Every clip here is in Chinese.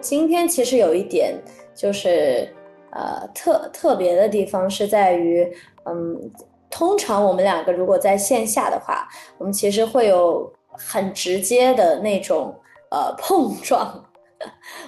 今天其实有一点就是呃特特别的地方是在于，嗯，通常我们两个如果在线下的话，我们其实会有很直接的那种呃碰撞。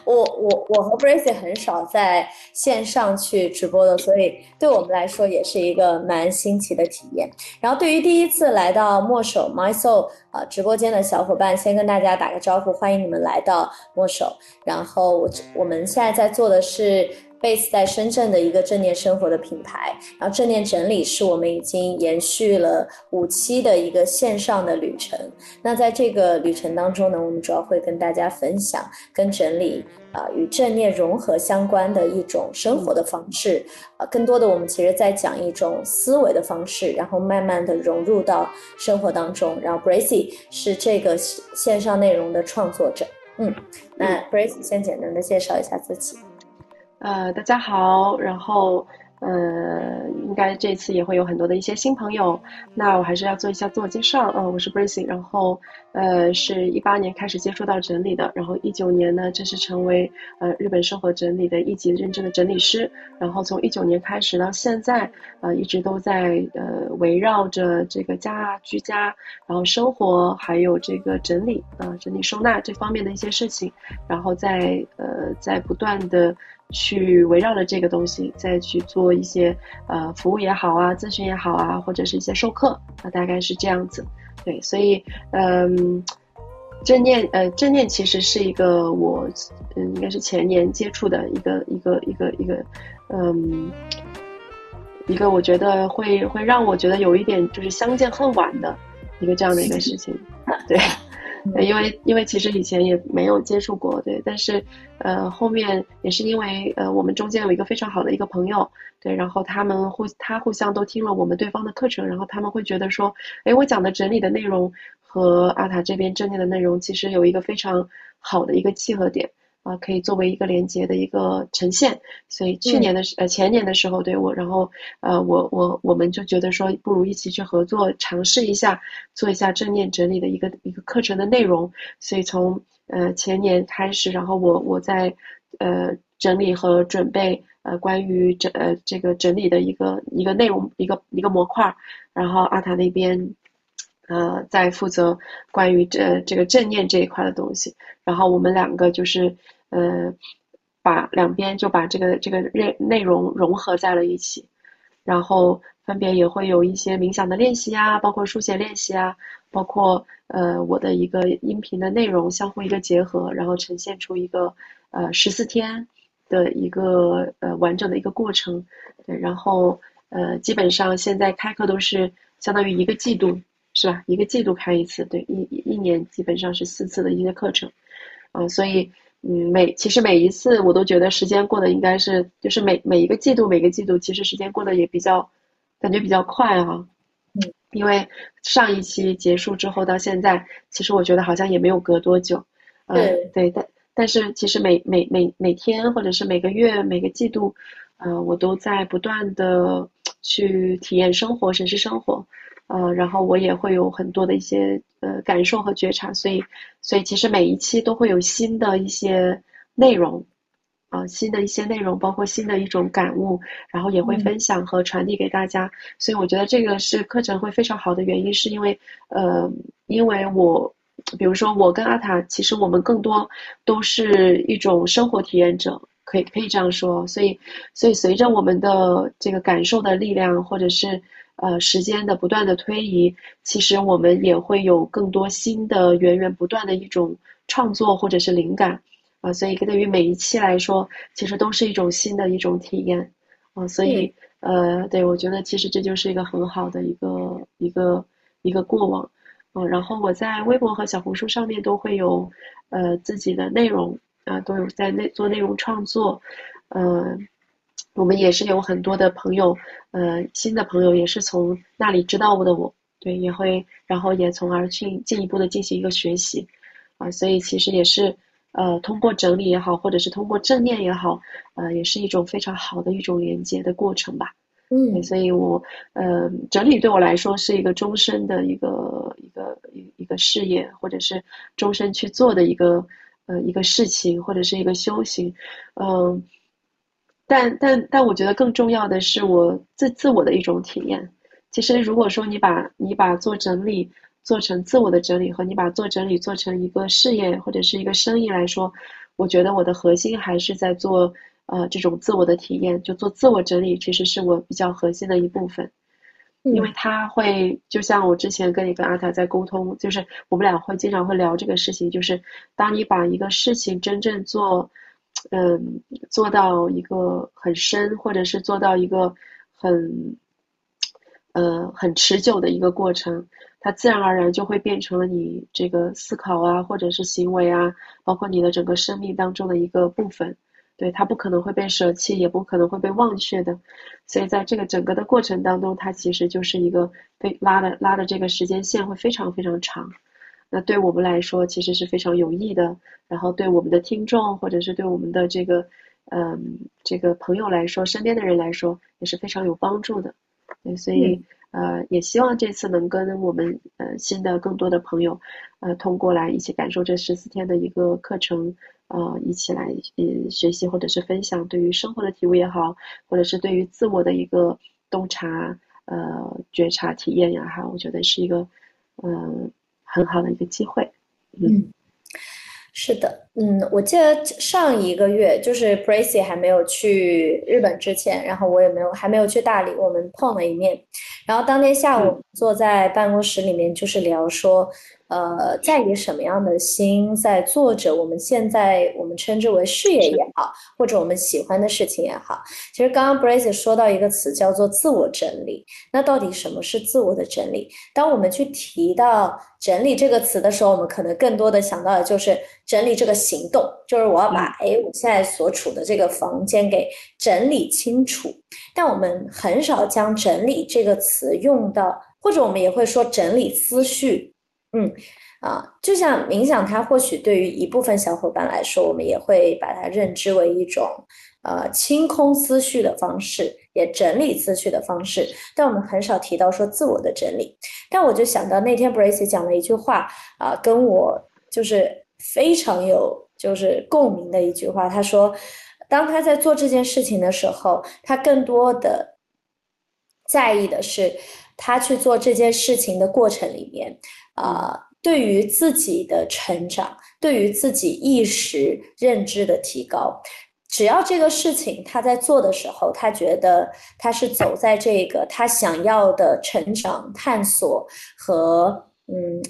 我我我和 Bracy 很少在线上去直播的，所以对我们来说也是一个蛮新奇的体验。然后对于第一次来到墨守 My Soul 啊直播间的小伙伴，先跟大家打个招呼，欢迎你们来到墨守。然后我我们现在在做的是。Base 在深圳的一个正念生活的品牌，然后正念整理是我们已经延续了五期的一个线上的旅程。那在这个旅程当中呢，我们主要会跟大家分享跟整理啊与正念融合相关的一种生活的方式。啊，更多的我们其实在讲一种思维的方式，然后慢慢的融入到生活当中。然后 Bracy 是这个线上内容的创作者。嗯，那 Bracy 先简单的介绍一下自己。呃，大家好，然后呃，应该这次也会有很多的一些新朋友，那我还是要做一下自我介绍，呃，我是 Bracy，然后呃，是一八年开始接触到整理的，然后一九年呢正式成为呃日本生活整理的一级认证的整理师，然后从一九年开始到现在，呃，一直都在呃围绕着这个家居家，然后生活还有这个整理啊整理收纳这方面的一些事情，然后在呃在不断的。去围绕着这个东西，再去做一些呃服务也好啊，咨询也好啊，或者是一些授课，那大概是这样子。对，所以嗯，正念呃正念其实是一个我嗯应该是前年接触的一个一个一个一个嗯一个我觉得会会让我觉得有一点就是相见恨晚的一个这样的一个事情，对。对因为因为其实以前也没有接触过，对，但是，呃，后面也是因为呃，我们中间有一个非常好的一个朋友，对，然后他们互他互相都听了我们对方的课程，然后他们会觉得说，哎，我讲的整理的内容和阿塔这边正念的内容其实有一个非常好的一个契合点。啊，可以作为一个连接的一个呈现，所以去年的时呃前年的时候，对我，然后呃我我我们就觉得说，不如一起去合作，尝试一下做一下正念整理的一个一个课程的内容。所以从呃前年开始，然后我我在呃整理和准备呃关于整呃这个整理的一个一个内容一个一个模块，然后阿塔那边。呃，在负责关于这这个正念这一块的东西，然后我们两个就是呃，把两边就把这个这个内内容融合在了一起，然后分别也会有一些冥想的练习啊，包括书写练习啊，包括呃我的一个音频的内容相互一个结合，然后呈现出一个呃十四天的一个呃完整的一个过程，对，然后呃基本上现在开课都是相当于一个季度。是吧？一个季度开一次，对，一一年基本上是四次的一些课程，啊，所以，嗯，每其实每一次我都觉得时间过得应该是，就是每每一个季度每个季度其实时间过得也比较，感觉比较快哈，嗯，因为上一期结束之后到现在，其实我觉得好像也没有隔多久，对对，但但是其实每每每每天或者是每个月每个季度，呃，我都在不断的去体验生活，审视生活。呃，然后我也会有很多的一些呃感受和觉察，所以，所以其实每一期都会有新的一些内容，啊，新的一些内容，包括新的一种感悟，然后也会分享和传递给大家。所以我觉得这个是课程会非常好的原因，是因为呃，因为我，比如说我跟阿塔，其实我们更多都是一种生活体验者，可以可以这样说。所以，所以随着我们的这个感受的力量，或者是。呃，时间的不断的推移，其实我们也会有更多新的源源不断的一种创作或者是灵感，啊，所以对于每一期来说，其实都是一种新的一种体验，啊，所以呃，对我觉得其实这就是一个很好的一个一个一个过往，嗯，然后我在微博和小红书上面都会有呃自己的内容啊，都有在内做内容创作，嗯。我们也是有很多的朋友，呃，新的朋友也是从那里知道我的，我对也会，然后也从而去进一步的进行一个学习，啊，所以其实也是，呃，通过整理也好，或者是通过正念也好，呃，也是一种非常好的一种连接的过程吧。嗯，所以我，呃，整理对我来说是一个终身的一个一个一一个事业，或者是终身去做的一个。呃一个事情或者是一个修行，嗯，但但但我觉得更重要的是我自自我的一种体验。其实如果说你把你把做整理做成自我的整理，和你把做整理做成一个事业或者是一个生意来说，我觉得我的核心还是在做呃这种自我的体验，就做自我整理，其实是我比较核心的一部分。因为他会，就像我之前跟你跟阿塔在沟通，就是我们俩会经常会聊这个事情，就是当你把一个事情真正做，嗯，做到一个很深，或者是做到一个很，呃，很持久的一个过程，它自然而然就会变成了你这个思考啊，或者是行为啊，包括你的整个生命当中的一个部分。对它不可能会被舍弃，也不可能会被忘却的，所以在这个整个的过程当中，它其实就是一个被拉的拉的这个时间线会非常非常长。那对我们来说，其实是非常有益的。然后对我们的听众，或者是对我们的这个嗯这个朋友来说，身边的人来说，也是非常有帮助的。对，所以呃，也希望这次能跟我们呃新的更多的朋友，呃，通过来一起感受这十四天的一个课程。呃，一起来嗯学习或者是分享对于生活的体悟也好，或者是对于自我的一个洞察、呃觉察体验也好，我觉得是一个嗯很好的一个机会。嗯，是的，嗯，我记得上一个月就是 Bracy 还没有去日本之前，然后我也没有还没有去大理，我们碰了一面，然后当天下午坐在办公室里面就是聊说。呃，在以什么样的心在做着我们现在我们称之为事业也好，或者我们喜欢的事情也好，其实刚刚 Brace 说到一个词叫做自我整理。那到底什么是自我的整理？当我们去提到整理这个词的时候，我们可能更多的想到的就是整理这个行动，就是我要把哎我现在所处的这个房间给整理清楚。但我们很少将整理这个词用到，或者我们也会说整理思绪。嗯，啊，就像冥想，它或许对于一部分小伙伴来说，我们也会把它认知为一种呃清空思绪的方式，也整理思绪的方式。但我们很少提到说自我的整理。但我就想到那天 Bracy 讲了一句话啊，跟我就是非常有就是共鸣的一句话。他说，当他在做这件事情的时候，他更多的在意的是他去做这件事情的过程里面。啊，对于自己的成长，对于自己意识认知的提高，只要这个事情他在做的时候，他觉得他是走在这个他想要的成长、探索和嗯，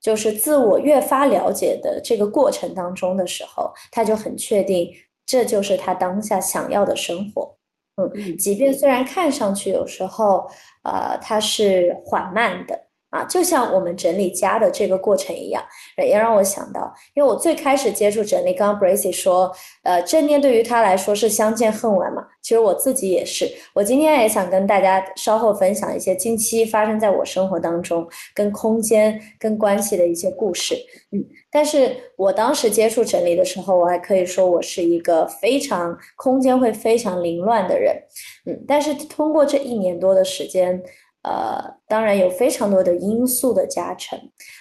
就是自我越发了解的这个过程当中的时候，他就很确定这就是他当下想要的生活。嗯，即便虽然看上去有时候，呃，它是缓慢的。啊，就像我们整理家的这个过程一样，也让我想到，因为我最开始接触整理，刚刚 Bracy 说，呃，正念对于他来说是相见恨晚嘛。其实我自己也是，我今天也想跟大家稍后分享一些近期发生在我生活当中跟空间跟关系的一些故事。嗯，但是我当时接触整理的时候，我还可以说我是一个非常空间会非常凌乱的人。嗯，但是通过这一年多的时间。呃，当然有非常多的因素的加成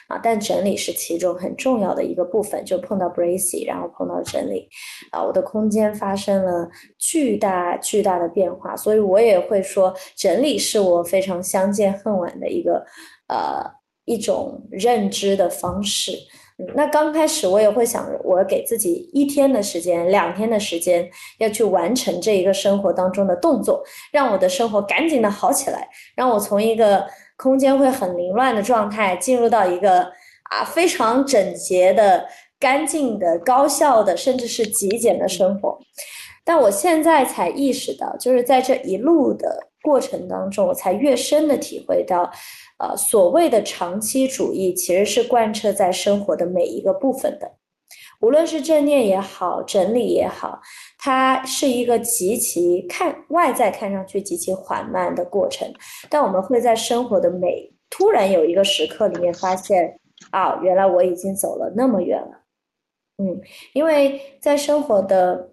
啊，但整理是其中很重要的一个部分。就碰到 Bracy，然后碰到整理，啊，我的空间发生了巨大巨大的变化，所以我也会说，整理是我非常相见恨晚的一个呃一种认知的方式。那刚开始我也会想，我给自己一天的时间、两天的时间，要去完成这一个生活当中的动作，让我的生活赶紧的好起来，让我从一个空间会很凌乱的状态，进入到一个啊非常整洁的、干净的、高效的，甚至是极简的生活。但我现在才意识到，就是在这一路的过程当中，我才越深的体会到。呃，所谓的长期主义其实是贯彻在生活的每一个部分的，无论是正念也好，整理也好，它是一个极其看外在看上去极其缓慢的过程，但我们会在生活的每突然有一个时刻里面发现，啊，原来我已经走了那么远了，嗯，因为在生活的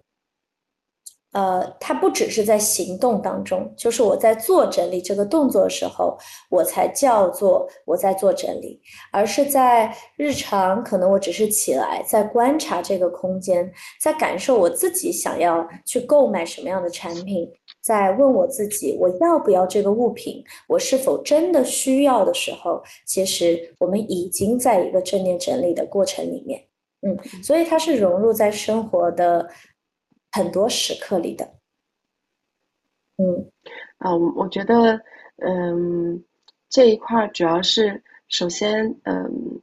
呃，它不只是在行动当中，就是我在做整理这个动作的时候，我才叫做我在做整理，而是在日常，可能我只是起来在观察这个空间，在感受我自己想要去购买什么样的产品，在问我自己我要不要这个物品，我是否真的需要的时候，其实我们已经在一个正念整理的过程里面，嗯，所以它是融入在生活的。很多时刻里的，嗯，啊，我我觉得，嗯，这一块主要是首先，嗯，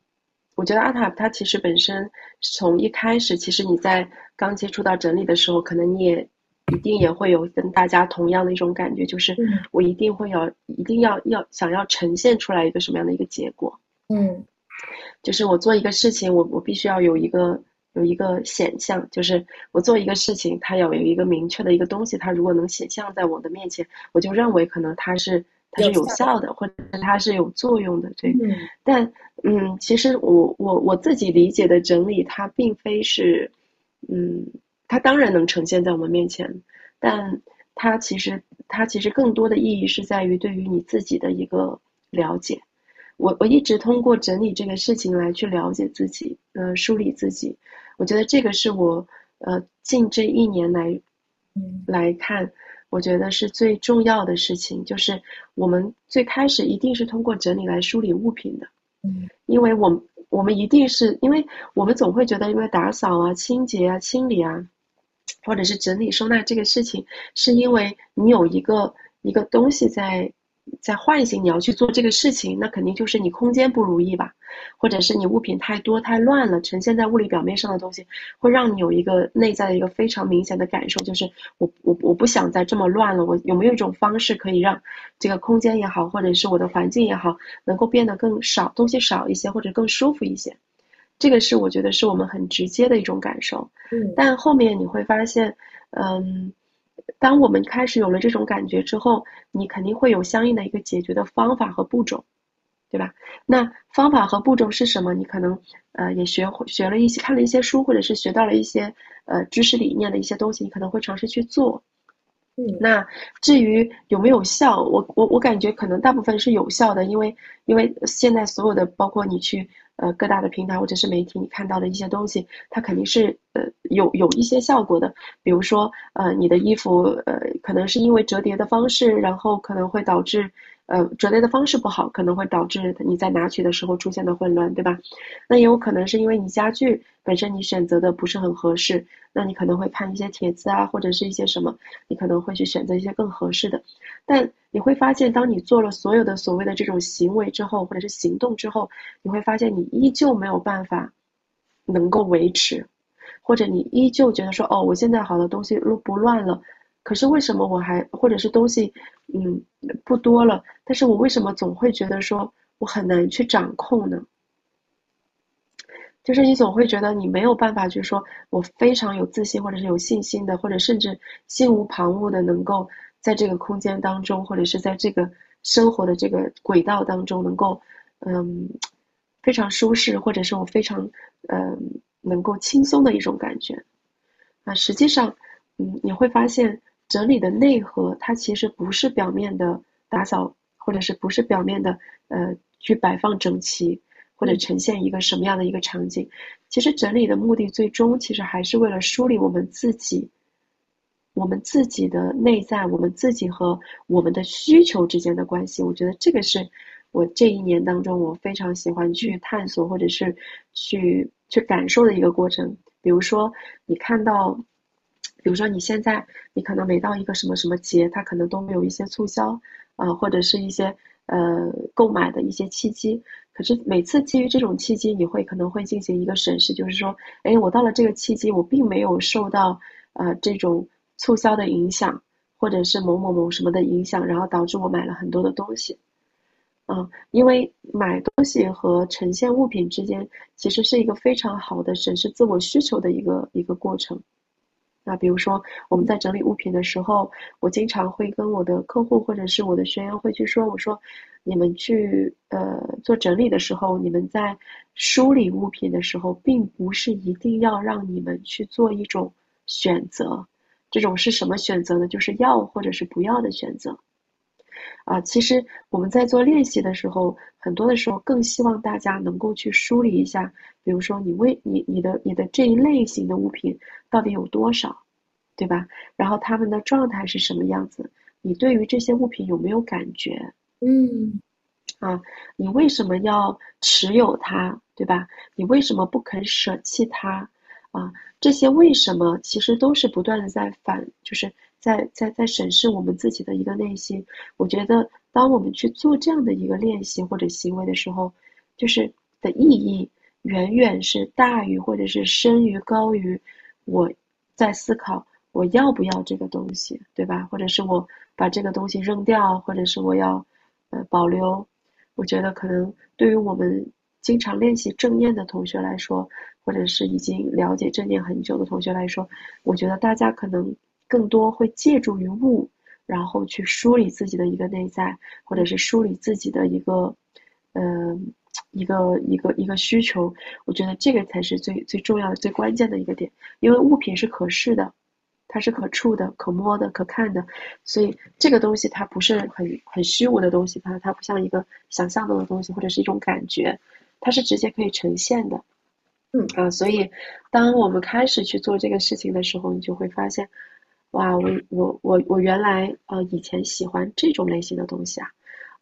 我觉得阿塔他其实本身从一开始，其实你在刚接触到整理的时候，可能你也一定也会有跟大家同样的一种感觉，就是我一定会要，一定要要想要呈现出来一个什么样的一个结果，嗯，就是我做一个事情，我我必须要有一个。有一个显象，就是我做一个事情，它要有一个明确的一个东西，它如果能显象在我的面前，我就认为可能它是它是有效的，或者它是有作用的。对，但嗯，其实我我我自己理解的整理，它并非是，嗯，它当然能呈现在我们面前，但它其实它其实更多的意义是在于对于你自己的一个了解。我我一直通过整理这个事情来去了解自己，呃，梳理自己。我觉得这个是我，呃，近这一年来，来看，我觉得是最重要的事情，就是我们最开始一定是通过整理来梳理物品的，嗯，因为我们我们一定是因为我们总会觉得，因为打扫啊、清洁啊、清理啊，或者是整理收纳这个事情，是因为你有一个一个东西在。在唤醒你要去做这个事情，那肯定就是你空间不如意吧，或者是你物品太多太乱了，呈现在物理表面上的东西，会让你有一个内在的一个非常明显的感受，就是我我我不想再这么乱了。我有没有一种方式可以让这个空间也好，或者是我的环境也好，能够变得更少东西少一些，或者更舒服一些？这个是我觉得是我们很直接的一种感受。嗯，但后面你会发现，嗯。当我们开始有了这种感觉之后，你肯定会有相应的一个解决的方法和步骤，对吧？那方法和步骤是什么？你可能呃也学学了一些，看了一些书，或者是学到了一些呃知识理念的一些东西，你可能会尝试去做。嗯，那至于有没有效，我我我感觉可能大部分是有效的，因为因为现在所有的包括你去。呃，各大的平台或者是媒体，你看到的一些东西，它肯定是呃有有一些效果的。比如说，呃，你的衣服呃可能是因为折叠的方式，然后可能会导致。呃，折叠的方式不好，可能会导致你在拿取的时候出现的混乱，对吧？那也有可能是因为你家具本身你选择的不是很合适，那你可能会看一些帖子啊，或者是一些什么，你可能会去选择一些更合适的。但你会发现，当你做了所有的所谓的这种行为之后，或者是行动之后，你会发现你依旧没有办法能够维持，或者你依旧觉得说，哦，我现在好多东西都不乱了。可是为什么我还或者是东西，嗯，不多了？但是我为什么总会觉得说我很难去掌控呢？就是你总会觉得你没有办法，去说我非常有自信或者是有信心的，或者甚至心无旁骛的，能够在这个空间当中，或者是在这个生活的这个轨道当中，能够嗯非常舒适，或者是我非常嗯能够轻松的一种感觉。啊，实际上，嗯，你会发现。整理的内核，它其实不是表面的打扫，或者是不是表面的呃去摆放整齐，或者呈现一个什么样的一个场景。其实整理的目的，最终其实还是为了梳理我们自己，我们自己的内在，我们自己和我们的需求之间的关系。我觉得这个是我这一年当中我非常喜欢去探索，或者是去去感受的一个过程。比如说，你看到。比如说，你现在你可能每到一个什么什么节，它可能都会有一些促销，啊，或者是一些呃购买的一些契机。可是每次基于这种契机，你会可能会进行一个审视，就是说，哎，我到了这个契机，我并没有受到呃这种促销的影响，或者是某某某什么的影响，然后导致我买了很多的东西。嗯，因为买东西和呈现物品之间，其实是一个非常好的审视自我需求的一个一个过程。那比如说，我们在整理物品的时候，我经常会跟我的客户或者是我的学员会去说，我说，你们去呃做整理的时候，你们在梳理物品的时候，并不是一定要让你们去做一种选择，这种是什么选择呢？就是要或者是不要的选择。啊，其实我们在做练习的时候，很多的时候更希望大家能够去梳理一下，比如说你为你你的你的这一类型的物品到底有多少，对吧？然后他们的状态是什么样子？你对于这些物品有没有感觉？嗯，啊，你为什么要持有它，对吧？你为什么不肯舍弃它？啊，这些为什么其实都是不断的在反，就是。在在在审视我们自己的一个内心，我觉得当我们去做这样的一个练习或者行为的时候，就是的意义远远是大于或者是深于高于我在思考我要不要这个东西，对吧？或者是我把这个东西扔掉，或者是我要呃保留。我觉得可能对于我们经常练习正念的同学来说，或者是已经了解正念很久的同学来说，我觉得大家可能。更多会借助于物，然后去梳理自己的一个内在，或者是梳理自己的一个，呃，一个一个一个需求。我觉得这个才是最最重要的、最关键的一个点。因为物品是可视的，它是可触的、可摸的、可看的，所以这个东西它不是很很虚无的东西，它它不像一个想象中的东西，或者是一种感觉，它是直接可以呈现的。嗯啊，所以当我们开始去做这个事情的时候，你就会发现。哇，我我我我原来呃以前喜欢这种类型的东西啊，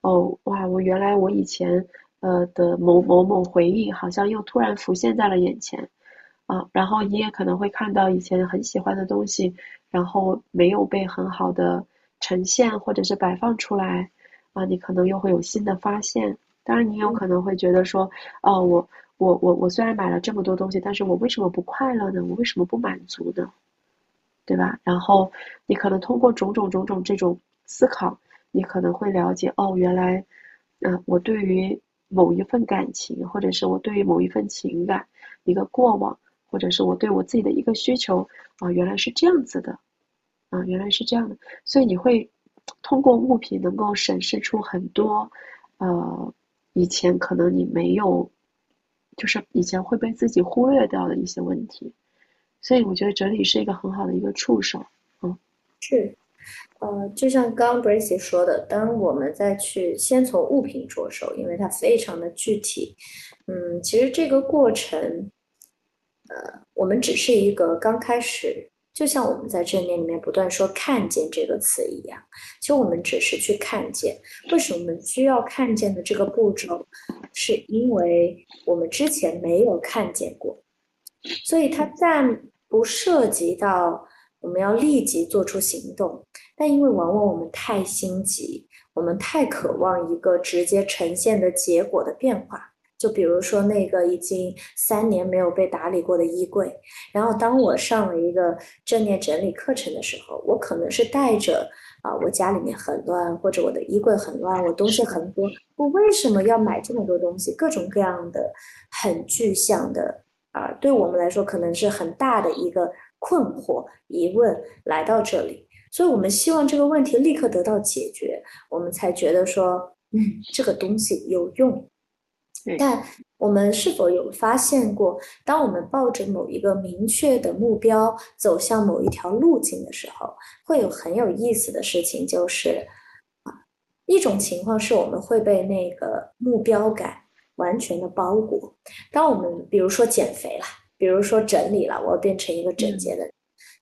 哦哇，我原来我以前呃的某某某回忆好像又突然浮现在了眼前，啊，然后你也可能会看到以前很喜欢的东西，然后没有被很好的呈现或者是摆放出来，啊，你可能又会有新的发现。当然，你有可能会觉得说，哦，我我我我虽然买了这么多东西，但是我为什么不快乐呢？我为什么不满足呢？对吧？然后你可能通过种种种种这种思考，你可能会了解哦，原来，嗯，我对于某一份感情，或者是我对于某一份情感一个过往，或者是我对我自己的一个需求啊，原来是这样子的，啊，原来是这样的。所以你会通过物品能够审视出很多，呃，以前可能你没有，就是以前会被自己忽略掉的一些问题。所以我觉得整理是一个很好的一个触手，嗯，是，呃，就像刚刚 Bracy 说的，当我们再去先从物品着手，因为它非常的具体，嗯，其实这个过程，呃，我们只是一个刚开始，就像我们在正念里面不断说“看见”这个词一样，其实我们只是去看见。为什么我们需要看见的这个步骤，是因为我们之前没有看见过，所以它在。不涉及到我们要立即做出行动，但因为往往我们太心急，我们太渴望一个直接呈现的结果的变化。就比如说那个已经三年没有被打理过的衣柜，然后当我上了一个正念整理课程的时候，我可能是带着啊，我家里面很乱，或者我的衣柜很乱，我东西很多，我为什么要买这么多东西？各种各样的很具象的。啊，对我们来说可能是很大的一个困惑、疑问来到这里，所以我们希望这个问题立刻得到解决，我们才觉得说，嗯，这个东西有用。但我们是否有发现过，当我们抱着某一个明确的目标走向某一条路径的时候，会有很有意思的事情，就是啊，一种情况是我们会被那个目标感。完全的包裹。当我们比如说减肥了，比如说整理了，我要变成一个整洁的人。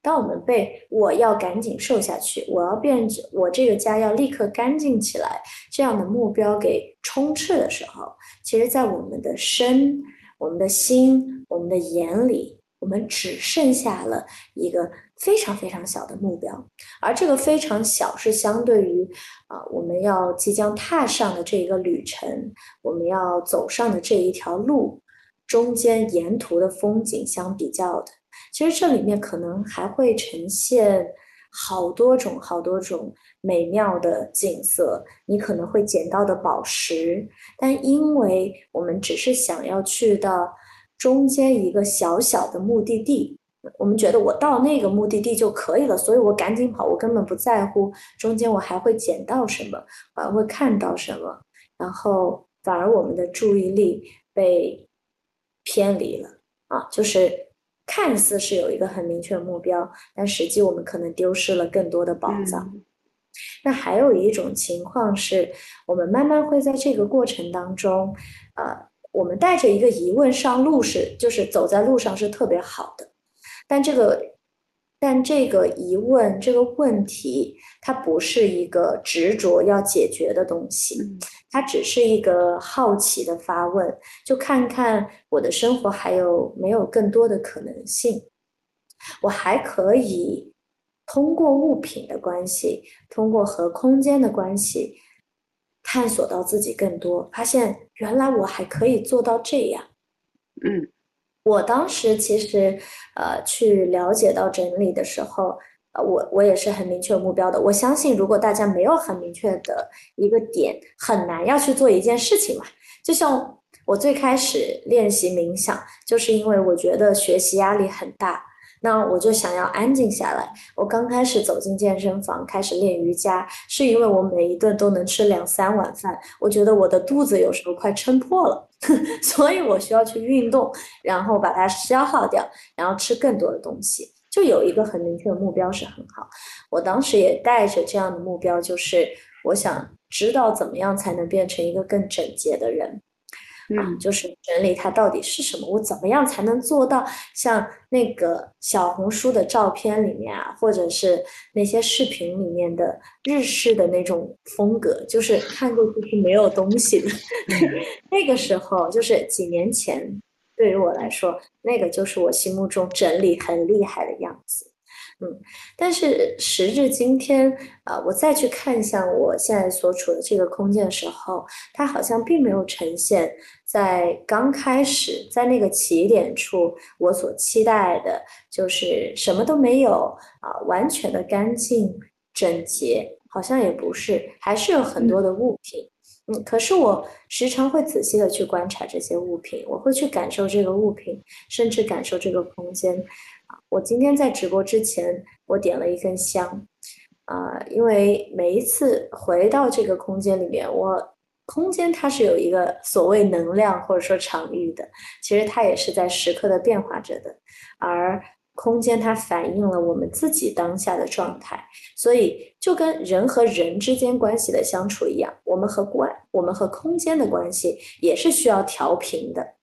当我们被我要赶紧瘦下去，我要变，我这个家要立刻干净起来这样的目标给充斥的时候，其实，在我们的身、我们的心、我们的眼里，我们只剩下了一个。非常非常小的目标，而这个非常小是相对于啊我们要即将踏上的这一个旅程，我们要走上的这一条路中间沿途的风景相比较的。其实这里面可能还会呈现好多种好多种美妙的景色，你可能会捡到的宝石，但因为我们只是想要去到中间一个小小的目的地。我们觉得我到那个目的地就可以了，所以我赶紧跑，我根本不在乎中间我还会捡到什么，还会看到什么，然后反而我们的注意力被偏离了啊，就是看似是有一个很明确的目标，但实际我们可能丢失了更多的宝藏。那还有一种情况是，我们慢慢会在这个过程当中，呃，我们带着一个疑问上路是，就是走在路上是特别好的，但这个。但这个疑问，这个问题，它不是一个执着要解决的东西，它只是一个好奇的发问，就看看我的生活还有没有更多的可能性，我还可以通过物品的关系，通过和空间的关系，探索到自己更多，发现原来我还可以做到这样，嗯。我当时其实，呃，去了解到整理的时候，呃，我我也是很明确目标的。我相信，如果大家没有很明确的一个点，很难要去做一件事情嘛。就像我最开始练习冥想，就是因为我觉得学习压力很大。那我就想要安静下来。我刚开始走进健身房，开始练瑜伽，是因为我每一顿都能吃两三碗饭，我觉得我的肚子有时候快撑破了，所以我需要去运动，然后把它消耗掉，然后吃更多的东西，就有一个很明确的目标是很好。我当时也带着这样的目标，就是我想知道怎么样才能变成一个更整洁的人。嗯，就是整理它到底是什么，我怎么样才能做到像那个小红书的照片里面啊，或者是那些视频里面的日式的那种风格，就是看过去是没有东西的。那个时候就是几年前，对于我来说，那个就是我心目中整理很厉害的样子。嗯，但是时至今天啊，我再去看向我现在所处的这个空间的时候，它好像并没有呈现在刚开始在那个起点处我所期待的，就是什么都没有啊，完全的干净整洁，好像也不是，还是有很多的物品。嗯，可是我时常会仔细的去观察这些物品，我会去感受这个物品，甚至感受这个空间。啊我今天在直播之前，我点了一根香，啊，因为每一次回到这个空间里面，我空间它是有一个所谓能量或者说场域的，其实它也是在时刻的变化着的，而空间它反映了我们自己当下的状态，所以就跟人和人之间关系的相处一样，我们和关我们和空间的关系也是需要调频的，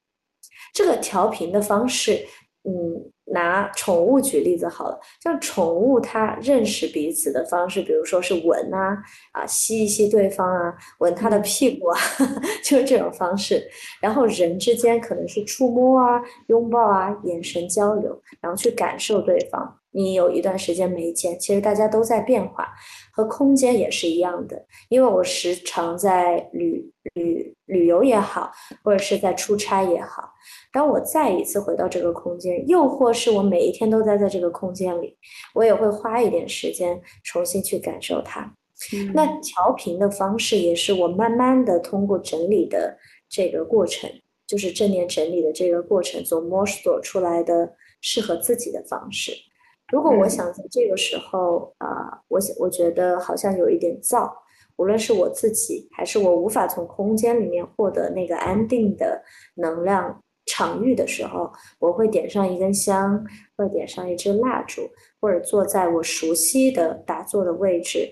这个调频的方式，嗯。拿宠物举例子好了，像宠物它认识彼此的方式，比如说是闻啊，啊吸一吸对方啊，闻它的屁股啊，就是这种方式。然后人之间可能是触摸啊、拥抱啊、眼神交流，然后去感受对方。你有一段时间没见，其实大家都在变化，和空间也是一样的。因为我时常在旅旅旅游也好，或者是在出差也好。当我再一次回到这个空间，又或是我每一天都待在这个空间里，我也会花一点时间重新去感受它。那调频的方式也是我慢慢的通过整理的这个过程，就是正念整理的这个过程所摸索出来的适合自己的方式。如果我想在这个时候啊，我想我觉得好像有一点燥，无论是我自己还是我无法从空间里面获得那个安定的能量。场域的时候，我会点上一根香，或者点上一支蜡烛，或者坐在我熟悉的打坐的位置，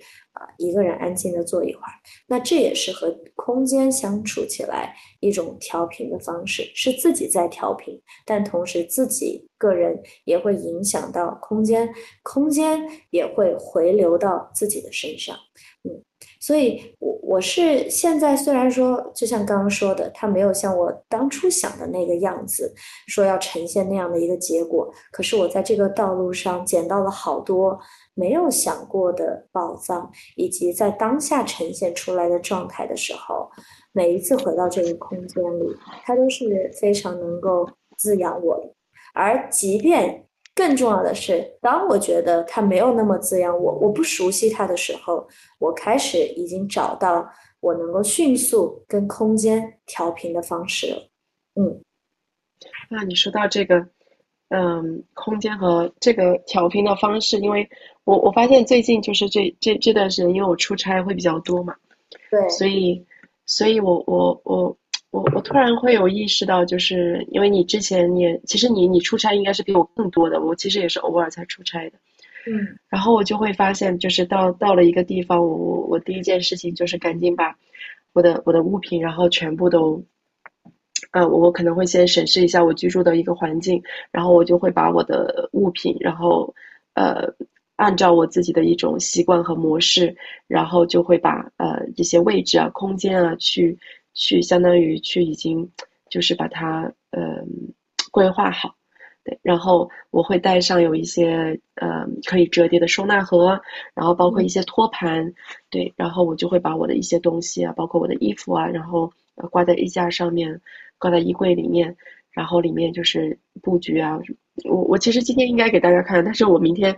一个人安静的坐一会儿。那这也是和空间相处起来一种调频的方式，是自己在调频，但同时自己个人也会影响到空间，空间也会回流到自己的身上。嗯，所以，我我是现在虽然说，就像刚刚说的，它没有像我当初想的那个样子，说要呈现那样的一个结果。可是我在这个道路上捡到了好多没有想过的宝藏，以及在当下呈现出来的状态的时候，每一次回到这个空间里，它都是非常能够滋养我的。而即便更重要的是，当我觉得它没有那么滋养我，我不熟悉它的时候，我开始已经找到我能够迅速跟空间调频的方式了。嗯，那你说到这个，嗯，空间和这个调频的方式，因为我我发现最近就是这这这段时间，因为我出差会比较多嘛，对，所以，所以我我我我我突然会有意识到，就是因为你之前也其实你你出差应该是比我更多的，我其实也是偶尔才出差的。嗯，然后我就会发现，就是到到了一个地方，我我我第一件事情就是赶紧把我的我的物品，然后全部都，呃，我我可能会先审视一下我居住的一个环境，然后我就会把我的物品，然后呃，按照我自己的一种习惯和模式，然后就会把呃这些位置啊、空间啊，去去相当于去已经就是把它呃规划好。对，然后我会带上有一些呃可以折叠的收纳盒，然后包括一些托盘，对，然后我就会把我的一些东西啊，包括我的衣服啊，然后呃挂在衣架上面，挂在衣柜里面，然后里面就是布局啊。我我其实今天应该给大家看，但是我明天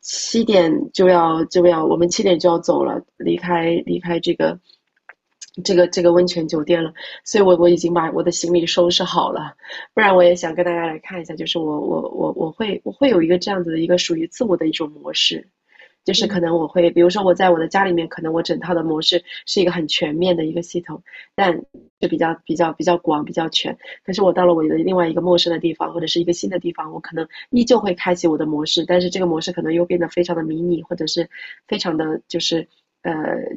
七点就要就要，我们七点就要走了，离开离开这个。这个这个温泉酒店了，所以我我已经把我的行李收拾好了，不然我也想跟大家来看一下，就是我我我我会我会有一个这样子的一个属于自我的一种模式，就是可能我会，比如说我在我的家里面，可能我整套的模式是一个很全面的一个系统，但是比较比较比较广比较全，可是我到了我的另外一个陌生的地方或者是一个新的地方，我可能依旧会开启我的模式，但是这个模式可能又变得非常的迷你，或者是非常的就是。呃，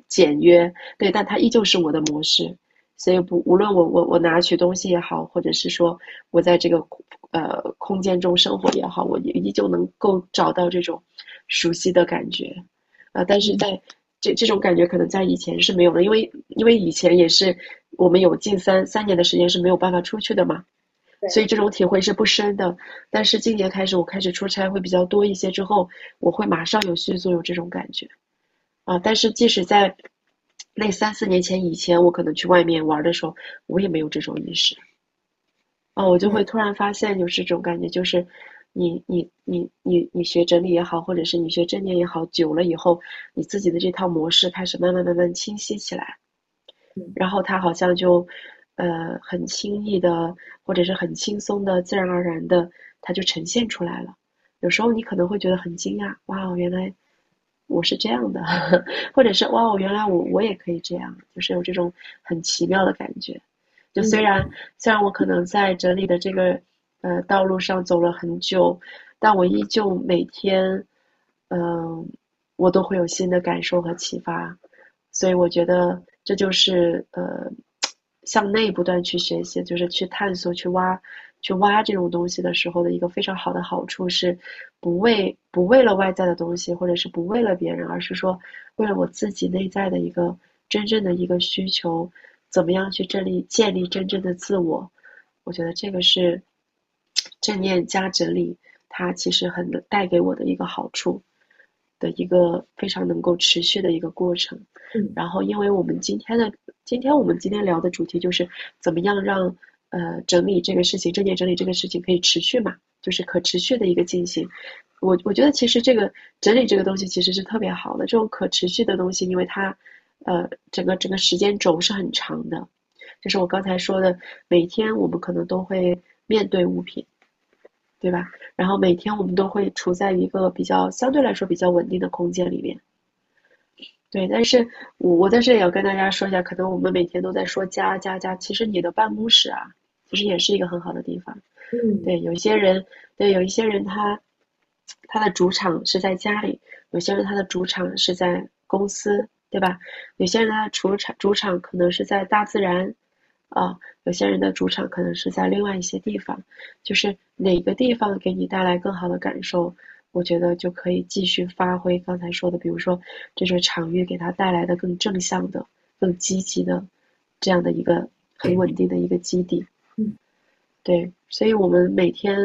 简约。对，但它依旧是我的模式，所以不无论我我我拿取东西也好，或者是说我在这个呃空间中生活也好，我也依旧能够找到这种熟悉的感觉，啊，但是在这这种感觉可能在以前是没有的，因为因为以前也是我们有近三三年的时间是没有办法出去的嘛，所以这种体会是不深的。但是今年开始我开始出差会比较多一些之后，我会马上有迅速有这种感觉。啊！但是即使在那三四年前以前，我可能去外面玩的时候，我也没有这种意识。哦，我就会突然发现，就是这种感觉，就是你你你你你学整理也好，或者是你学正念也好，久了以后，你自己的这套模式开始慢慢慢慢清晰起来，然后它好像就呃很轻易的，或者是很轻松的，自然而然的，它就呈现出来了。有时候你可能会觉得很惊讶，哇，原来。我是这样的，或者是哇，我原来我我也可以这样，就是有这种很奇妙的感觉。就虽然虽然我可能在整理的这个呃道路上走了很久，但我依旧每天，嗯，我都会有新的感受和启发。所以我觉得这就是呃 向内不断去学习，就是去探索、去挖。去挖这种东西的时候的一个非常好的好处是，不为不为了外在的东西，或者是不为了别人，而是说为了我自己内在的一个真正的一个需求，怎么样去建立建立真正的自我？我觉得这个是正念加整理，它其实很带给我的一个好处的一个非常能够持续的一个过程。嗯，然后因为我们今天的今天我们今天聊的主题就是怎么样让。呃，整理这个事情，正念整理这个事情可以持续嘛？就是可持续的一个进行。我我觉得其实这个整理这个东西其实是特别好的，这种可持续的东西，因为它，呃，整个整个时间轴是很长的。就是我刚才说的，每天我们可能都会面对物品，对吧？然后每天我们都会处在一个比较相对来说比较稳定的空间里面。对，但是我我在这里要跟大家说一下，可能我们每天都在说家家家，其实你的办公室啊。其实也是一个很好的地方，嗯，对，有一些人，对，有一些人他，他的主场是在家里，有些人他的主场是在公司，对吧？有些人他的主场主场可能是在大自然，啊，有些人的主场可能是在另外一些地方，就是哪个地方给你带来更好的感受，我觉得就可以继续发挥刚才说的，比如说这个场域给他带来的更正向的、更积极的这样的一个很稳定的一个基地。嗯，对，所以我们每天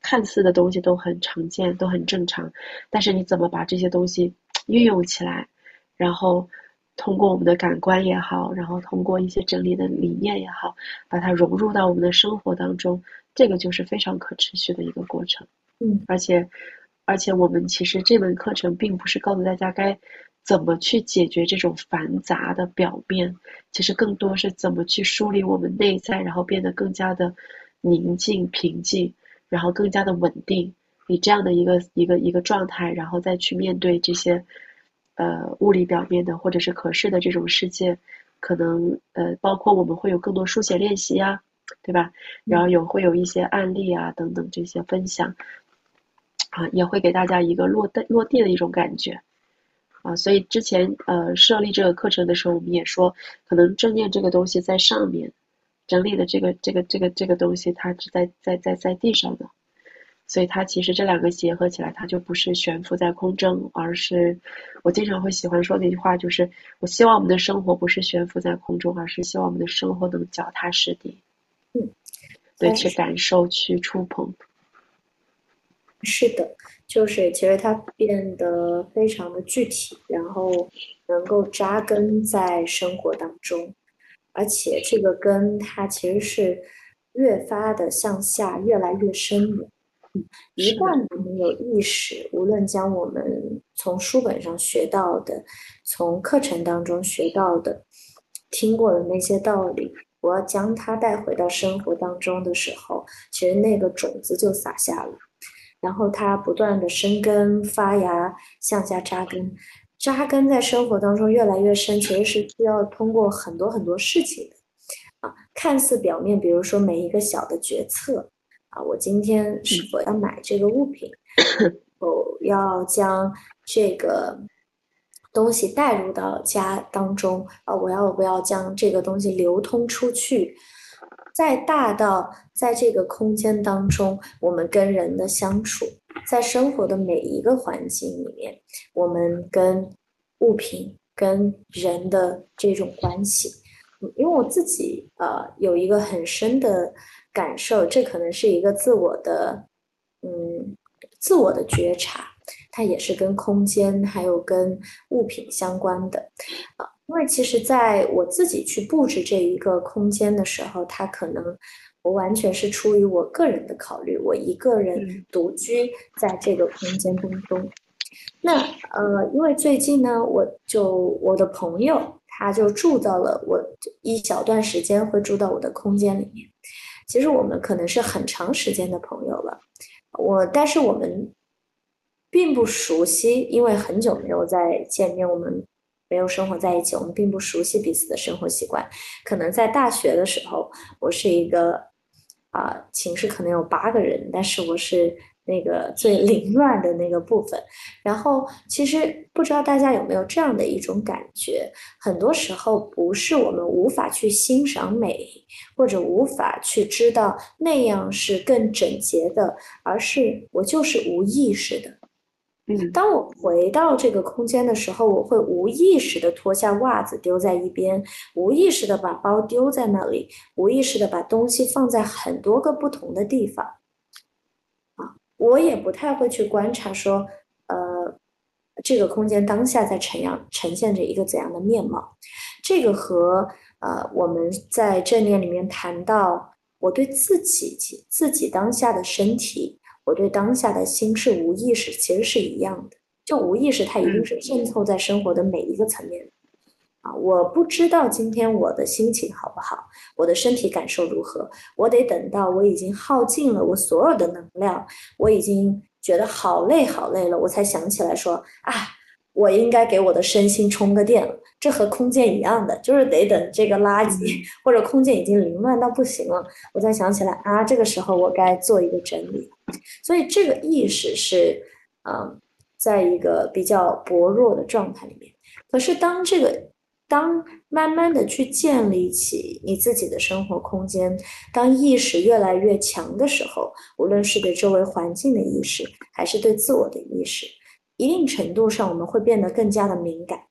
看似的东西都很常见，都很正常，但是你怎么把这些东西运用起来，然后通过我们的感官也好，然后通过一些整理的理念也好，把它融入到我们的生活当中，这个就是非常可持续的一个过程。嗯，而且，而且我们其实这门课程并不是告诉大家该。怎么去解决这种繁杂的表面？其实更多是怎么去梳理我们内在，然后变得更加的宁静、平静，然后更加的稳定。以这样的一个一个一个状态，然后再去面对这些，呃，物理表面的或者是可视的这种世界，可能呃，包括我们会有更多书写练习呀，对吧？然后有会有一些案例啊等等这些分享，啊，也会给大家一个落地落地的一种感觉，啊，所以之前呃设立这个课程的时候，我们也说，可能正念这个东西在上面，整理的这个这个这个这个东西，它是在在在在地上的。所以它其实这两个结合起来，它就不是悬浮在空中，而是我经常会喜欢说的一句话，就是我希望我们的生活不是悬浮在空中，而是希望我们的生活能脚踏实地。嗯，对，去感受，去触碰。是的，就是其实它变得非常的具体，然后能够扎根在生活当中，而且这个根它其实是越发的向下，越来越深的。一旦我们有意识，无论将我们从书本上学到的、从课程当中学到的、听过的那些道理，我要将它带回到生活当中的时候，其实那个种子就撒下了，然后它不断的生根发芽，向下扎根，扎根在生活当中越来越深，其实是需要通过很多很多事情的啊，看似表面，比如说每一个小的决策。啊，我今天是否要买这个物品？我要将这个东西带入到家当中啊，我要不要将这个东西流通出去？再大到在这个空间当中，我们跟人的相处，在生活的每一个环境里面，我们跟物品、跟人的这种关系，因为我自己呃有一个很深的。感受，这可能是一个自我的，嗯，自我的觉察，它也是跟空间还有跟物品相关的，啊，因为其实在我自己去布置这一个空间的时候，它可能我完全是出于我个人的考虑，我一个人独居在这个空间当中，那呃，因为最近呢，我就我的朋友他就住到了我一小段时间会住到我的空间里面。其实我们可能是很长时间的朋友了，我但是我们并不熟悉，因为很久没有再见面，我们没有生活在一起，我们并不熟悉彼此的生活习惯。可能在大学的时候，我是一个啊寝室可能有八个人，但是我是。那个最凌乱的那个部分，然后其实不知道大家有没有这样的一种感觉，很多时候不是我们无法去欣赏美，或者无法去知道那样是更整洁的，而是我就是无意识的。嗯，当我回到这个空间的时候，我会无意识的脱下袜子丢在一边，无意识的把包丢在那里，无意识的把东西放在很多个不同的地方。啊我也不太会去观察说，呃，这个空间当下在呈样呈现着一个怎样的面貌。这个和呃我们在正念里面谈到，我对自己自己当下的身体，我对当下的心是无意识，其实是一样的。就无意识，它一定是渗透在生活的每一个层面。啊，我不知道今天我的心情好不好，我的身体感受如何，我得等到我已经耗尽了我所有的能量，我已经觉得好累好累了，我才想起来说啊，我应该给我的身心充个电了。这和空间一样的，就是得等这个垃圾或者空间已经凌乱到不行了，我才想起来啊，这个时候我该做一个整理。所以这个意识是，嗯，在一个比较薄弱的状态里面。可是当这个。当慢慢的去建立起你自己的生活空间，当意识越来越强的时候，无论是对周围环境的意识，还是对自我的意识，一定程度上我们会变得更加的敏感。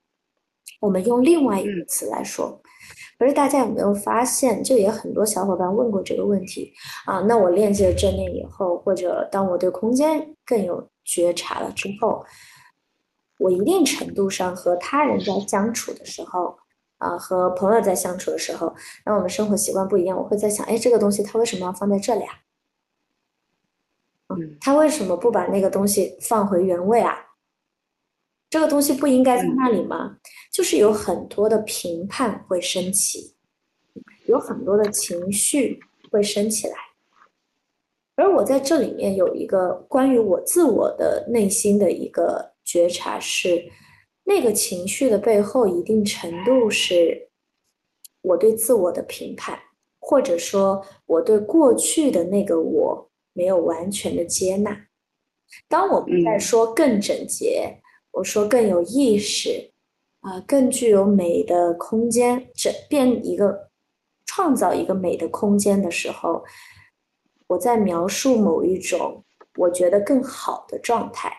我们用另外一个词来说，可是大家有没有发现，就也很多小伙伴问过这个问题啊？那我练习了正念以后，或者当我对空间更有觉察了之后。我一定程度上和他人在相处的时候，啊，和朋友在相处的时候，那我们生活习惯不一样，我会在想，哎，这个东西它为什么要放在这里啊？嗯，他为什么不把那个东西放回原位啊？这个东西不应该在那里吗？就是有很多的评判会升起，有很多的情绪会升起来，而我在这里面有一个关于我自我的内心的一个。觉察是那个情绪的背后，一定程度是我对自我的评判，或者说我对过去的那个我没有完全的接纳。当我们在说更整洁，我说更有意识，啊，更具有美的空间，整变一个创造一个美的空间的时候，我在描述某一种我觉得更好的状态。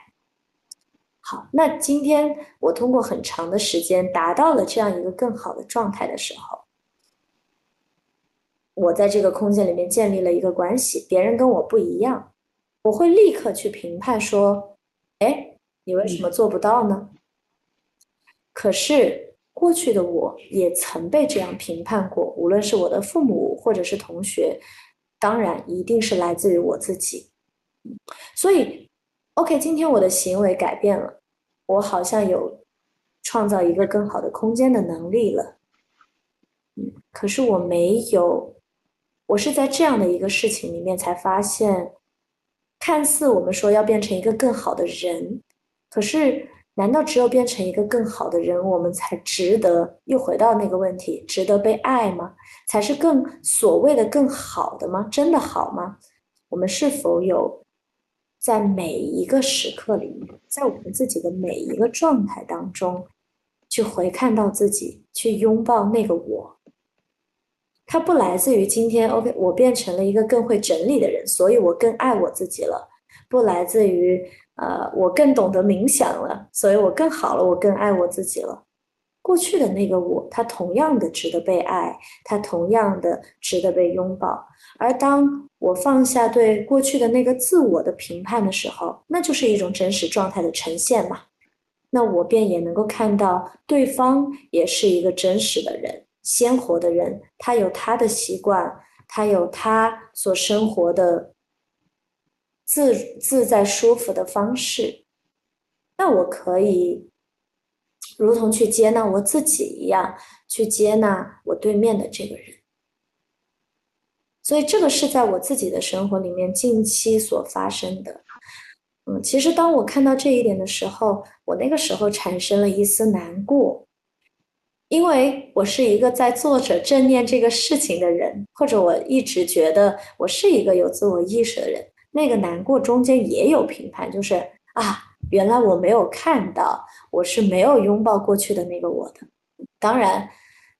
好，那今天我通过很长的时间达到了这样一个更好的状态的时候，我在这个空间里面建立了一个关系，别人跟我不一样，我会立刻去评判说：“哎，你为什么做不到呢？”可是过去的我也曾被这样评判过，无论是我的父母或者是同学，当然一定是来自于我自己，所以。OK，今天我的行为改变了，我好像有创造一个更好的空间的能力了。嗯，可是我没有，我是在这样的一个事情里面才发现，看似我们说要变成一个更好的人，可是难道只有变成一个更好的人，我们才值得？又回到那个问题，值得被爱吗？才是更所谓的更好的吗？真的好吗？我们是否有？在每一个时刻里面，在我们自己的每一个状态当中，去回看到自己，去拥抱那个我。它不来自于今天，OK，我变成了一个更会整理的人，所以我更爱我自己了。不来自于，呃，我更懂得冥想了，所以我更好了，我更爱我自己了。过去的那个我，他同样的值得被爱，他同样的值得被拥抱。而当我放下对过去的那个自我的评判的时候，那就是一种真实状态的呈现嘛。那我便也能够看到对方也是一个真实的人，鲜活的人，他有他的习惯，他有他所生活的自自在舒服的方式。那我可以。如同去接纳我自己一样，去接纳我对面的这个人。所以这个是在我自己的生活里面近期所发生的。嗯，其实当我看到这一点的时候，我那个时候产生了一丝难过，因为我是一个在做着正念这个事情的人，或者我一直觉得我是一个有自我意识的人。那个难过中间也有评判，就是啊。原来我没有看到，我是没有拥抱过去的那个我的。当然，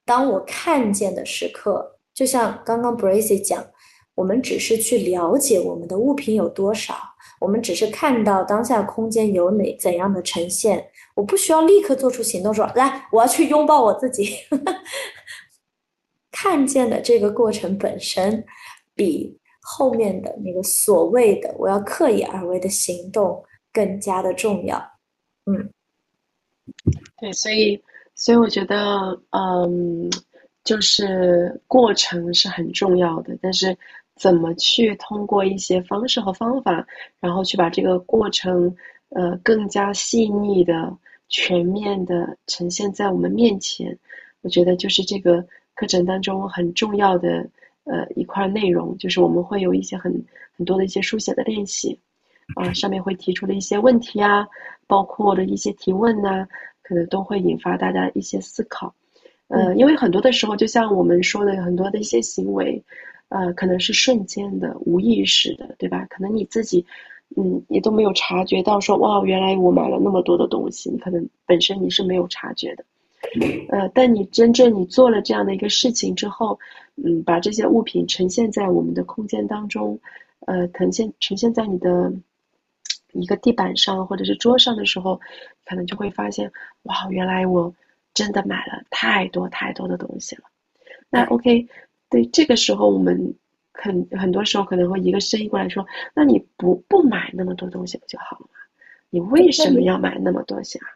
当我看见的时刻，就像刚刚 Bracy 讲，我们只是去了解我们的物品有多少，我们只是看到当下空间有哪怎样的呈现，我不需要立刻做出行动，说来我要去拥抱我自己。看见的这个过程本身，比后面的那个所谓的我要刻意而为的行动。更加的重要，嗯，对，所以，所以我觉得，嗯，就是过程是很重要的，但是怎么去通过一些方式和方法，然后去把这个过程，呃，更加细腻的、全面的呈现在我们面前，我觉得就是这个课程当中很重要的，呃，一块内容，就是我们会有一些很很多的一些书写的练习。啊，上面会提出的一些问题啊，包括的一些提问呐，可能都会引发大家一些思考。呃，因为很多的时候，就像我们说的很多的一些行为，呃，可能是瞬间的、无意识的，对吧？可能你自己，嗯，你都没有察觉到，说哇，原来我买了那么多的东西，你可能本身你是没有察觉的。呃，但你真正你做了这样的一个事情之后，嗯，把这些物品呈现在我们的空间当中，呃，呈现呈现在你的。一个地板上或者是桌上的时候，可能就会发现，哇，原来我真的买了太多太多的东西了。那 OK，对，这个时候我们很很多时候可能会一个声音过来说，那你不不买那么多东西不就好了吗？你为什么要买那么多东西啊？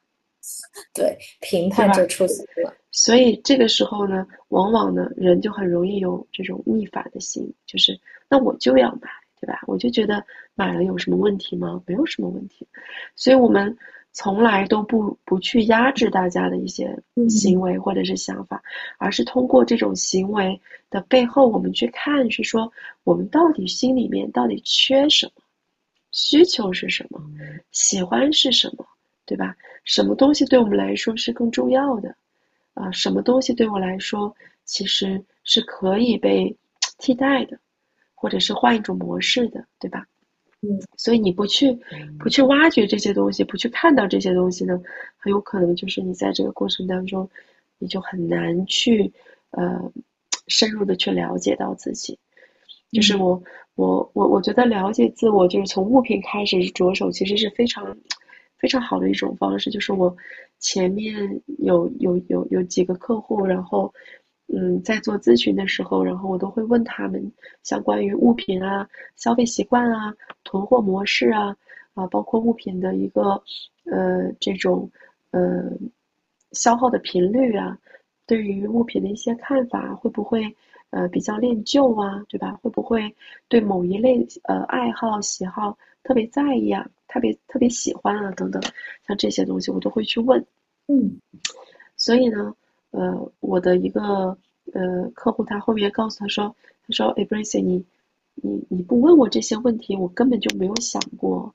对，评判就出现了。所以这个时候呢，往往呢，人就很容易有这种逆反的心，就是那我就要买。对吧？我就觉得买了有什么问题吗？没有什么问题，所以我们从来都不不去压制大家的一些行为或者是想法，而是通过这种行为的背后，我们去看，是说我们到底心里面到底缺什么，需求是什么，喜欢是什么，对吧？什么东西对我们来说是更重要的？啊，什么东西对我来说其实是可以被替代的，或者是换一种模式的，对吧？嗯，所以你不去不去挖掘这些东西，不去看到这些东西呢，很有可能就是你在这个过程当中，你就很难去呃深入的去了解到自己。就是我我我我觉得了解自我，就是从物品开始着手，其实是非常非常好的一种方式。就是我前面有有有有几个客户，然后。嗯，在做咨询的时候，然后我都会问他们，像关于物品啊、消费习惯啊、囤货模式啊，啊，包括物品的一个呃这种呃消耗的频率啊，对于物品的一些看法，会不会呃比较恋旧啊，对吧？会不会对某一类呃爱好喜好特别在意啊，特别特别喜欢啊等等，像这些东西我都会去问。嗯，所以呢。呃，我的一个呃客户，他后面告诉他说：“他说，哎，Bracy，你你你不问我这些问题，我根本就没有想过，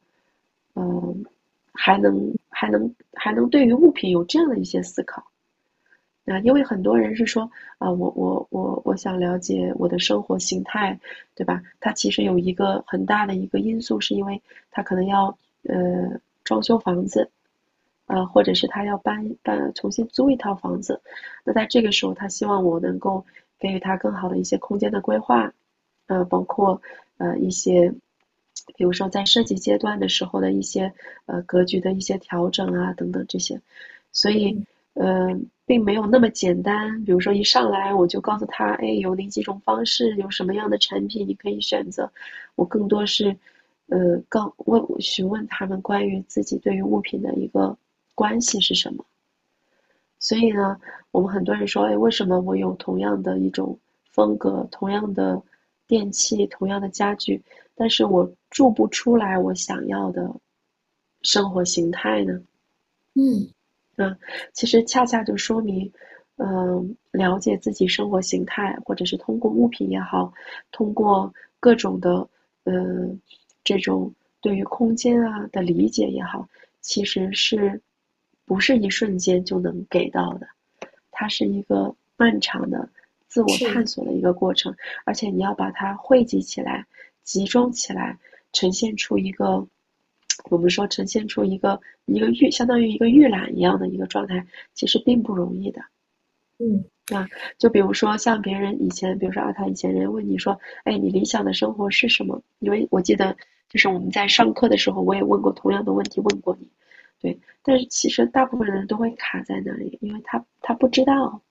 嗯，还能还能还能对于物品有这样的一些思考。啊，因为很多人是说啊，我我我我想了解我的生活形态，对吧？他其实有一个很大的一个因素，是因为他可能要呃装修房子。”呃，或者是他要搬搬重新租一套房子，那在这个时候，他希望我能够给予他更好的一些空间的规划，呃，包括呃一些，比如说在设计阶段的时候的一些呃格局的一些调整啊等等这些，所以呃并没有那么简单，比如说一上来我就告诉他，哎，有哪几种方式，有什么样的产品你可以选择，我更多是呃告问询问他们关于自己对于物品的一个。关系是什么？所以呢，我们很多人说，哎，为什么我有同样的一种风格、同样的电器、同样的家具，但是我住不出来我想要的生活形态呢？嗯，啊，其实恰恰就说明，嗯，了解自己生活形态，或者是通过物品也好，通过各种的，嗯，这种对于空间啊的理解也好，其实是。不是一瞬间就能给到的，它是一个漫长的自我探索的一个过程，而且你要把它汇集起来、集中起来，呈现出一个，我们说呈现出一个一个预，相当于一个预览一样的一个状态，其实并不容易的。嗯，啊，就比如说像别人以前，比如说啊，他以前人问你说，哎，你理想的生活是什么？因为我记得就是我们在上课的时候，我也问过同样的问题，问过你。对，但是其实大部分人都会卡在那里，因为他他不知道，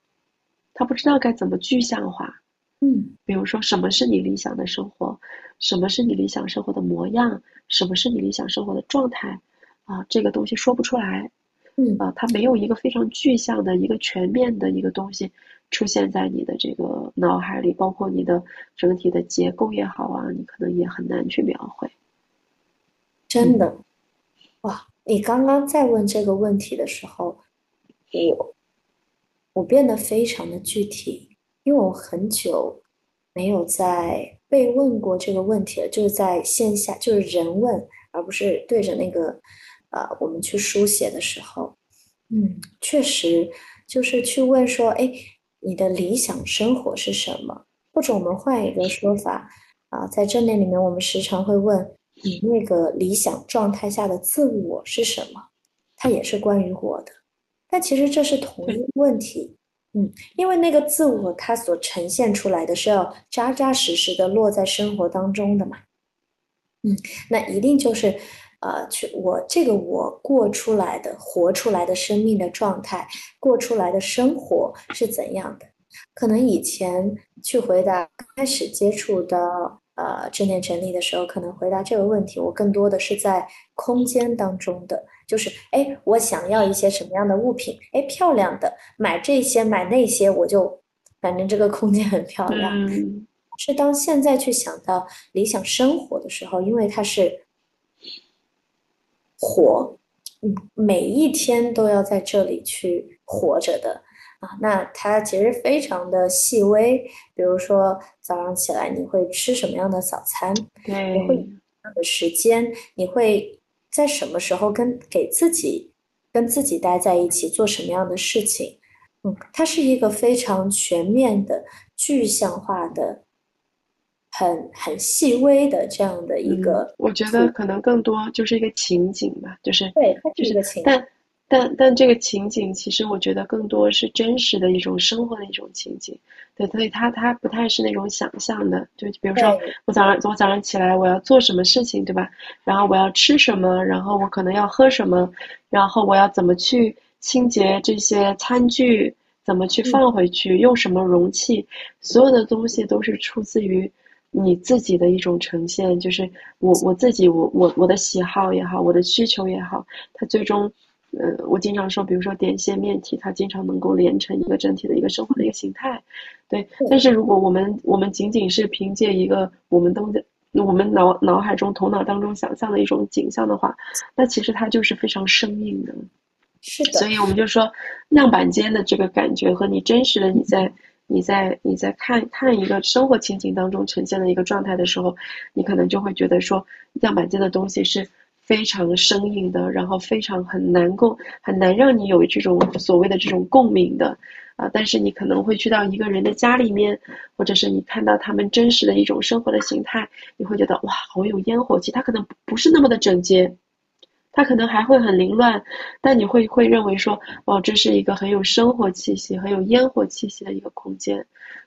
他不知道该怎么具象化。嗯，比如说什么是你理想的生活，什么是你理想生活的模样，什么是你理想生活的状态，啊，这个东西说不出来。嗯，啊，它没有一个非常具象的一个全面的一个东西出现在你的这个脑海里，包括你的整体的结构也好啊，你可能也很难去描绘。真的，哇。你刚刚在问这个问题的时候，我我变得非常的具体，因为我很久没有在被问过这个问题了，就是在线下，就是人问，而不是对着那个呃我们去书写的时候，嗯，确实就是去问说，哎，你的理想生活是什么？或者我们换一个说法啊，在正念里面，我们时常会问。你那个理想状态下的自我是什么？它也是关于我的，但其实这是同一个问题。嗯，因为那个自我它所呈现出来的是要扎扎实实的落在生活当中的嘛。嗯，那一定就是，呃，去我这个我过出来的、活出来的生命的状态，过出来的生活是怎样的？可能以前去回答开始接触的。呃，正念整理的时候，可能回答这个问题，我更多的是在空间当中的，就是，哎，我想要一些什么样的物品？哎，漂亮的，买这些，买那些，我就，反正这个空间很漂亮。是当现在去想到理想生活的时候，因为它是活，嗯，每一天都要在这里去活着的。啊，那它其实非常的细微，比如说早上起来你会吃什么样的早餐？对，你会什么样的时间？你会在什么时候跟给自己跟自己待在一起做什么样的事情？嗯，它是一个非常全面的、具象化的、很很细微的这样的一个。我觉得可能更多就是一个情景吧，就是对，就是一个情。但但但这个情景，其实我觉得更多是真实的一种生活的一种情景。对，所以它它不太是那种想象的。就比如说，我早上我早上起来我要做什么事情，对吧？然后我要吃什么，然后我可能要喝什么，然后我要怎么去。清洁这些餐具怎么去放回去？用什么容器？所有的东西都是出自于你自己的一种呈现，就是我我自己我我我的喜好也好，我的需求也好，它最终，呃，我经常说，比如说点线面体，它经常能够连成一个整体的一个生活的一个形态，对。但是如果我们我们仅仅是凭借一个我们都我们脑脑海中头脑当中想象的一种景象的话，那其实它就是非常生硬的。是的，所以我们就说，样板间的这个感觉和你真实的你在你在你在看看一个生活情景当中呈现的一个状态的时候，你可能就会觉得说，样板间的东西是非常生硬的，然后非常很难够很难让你有这种所谓的这种共鸣的啊。但是你可能会去到一个人的家里面，或者是你看到他们真实的一种生活的形态，你会觉得哇，好有烟火气。他可能不是那么的整洁。它可能还会很凌乱，但你会会认为说，哦，这是一个很有生活气息、很有烟火气息的一个空间，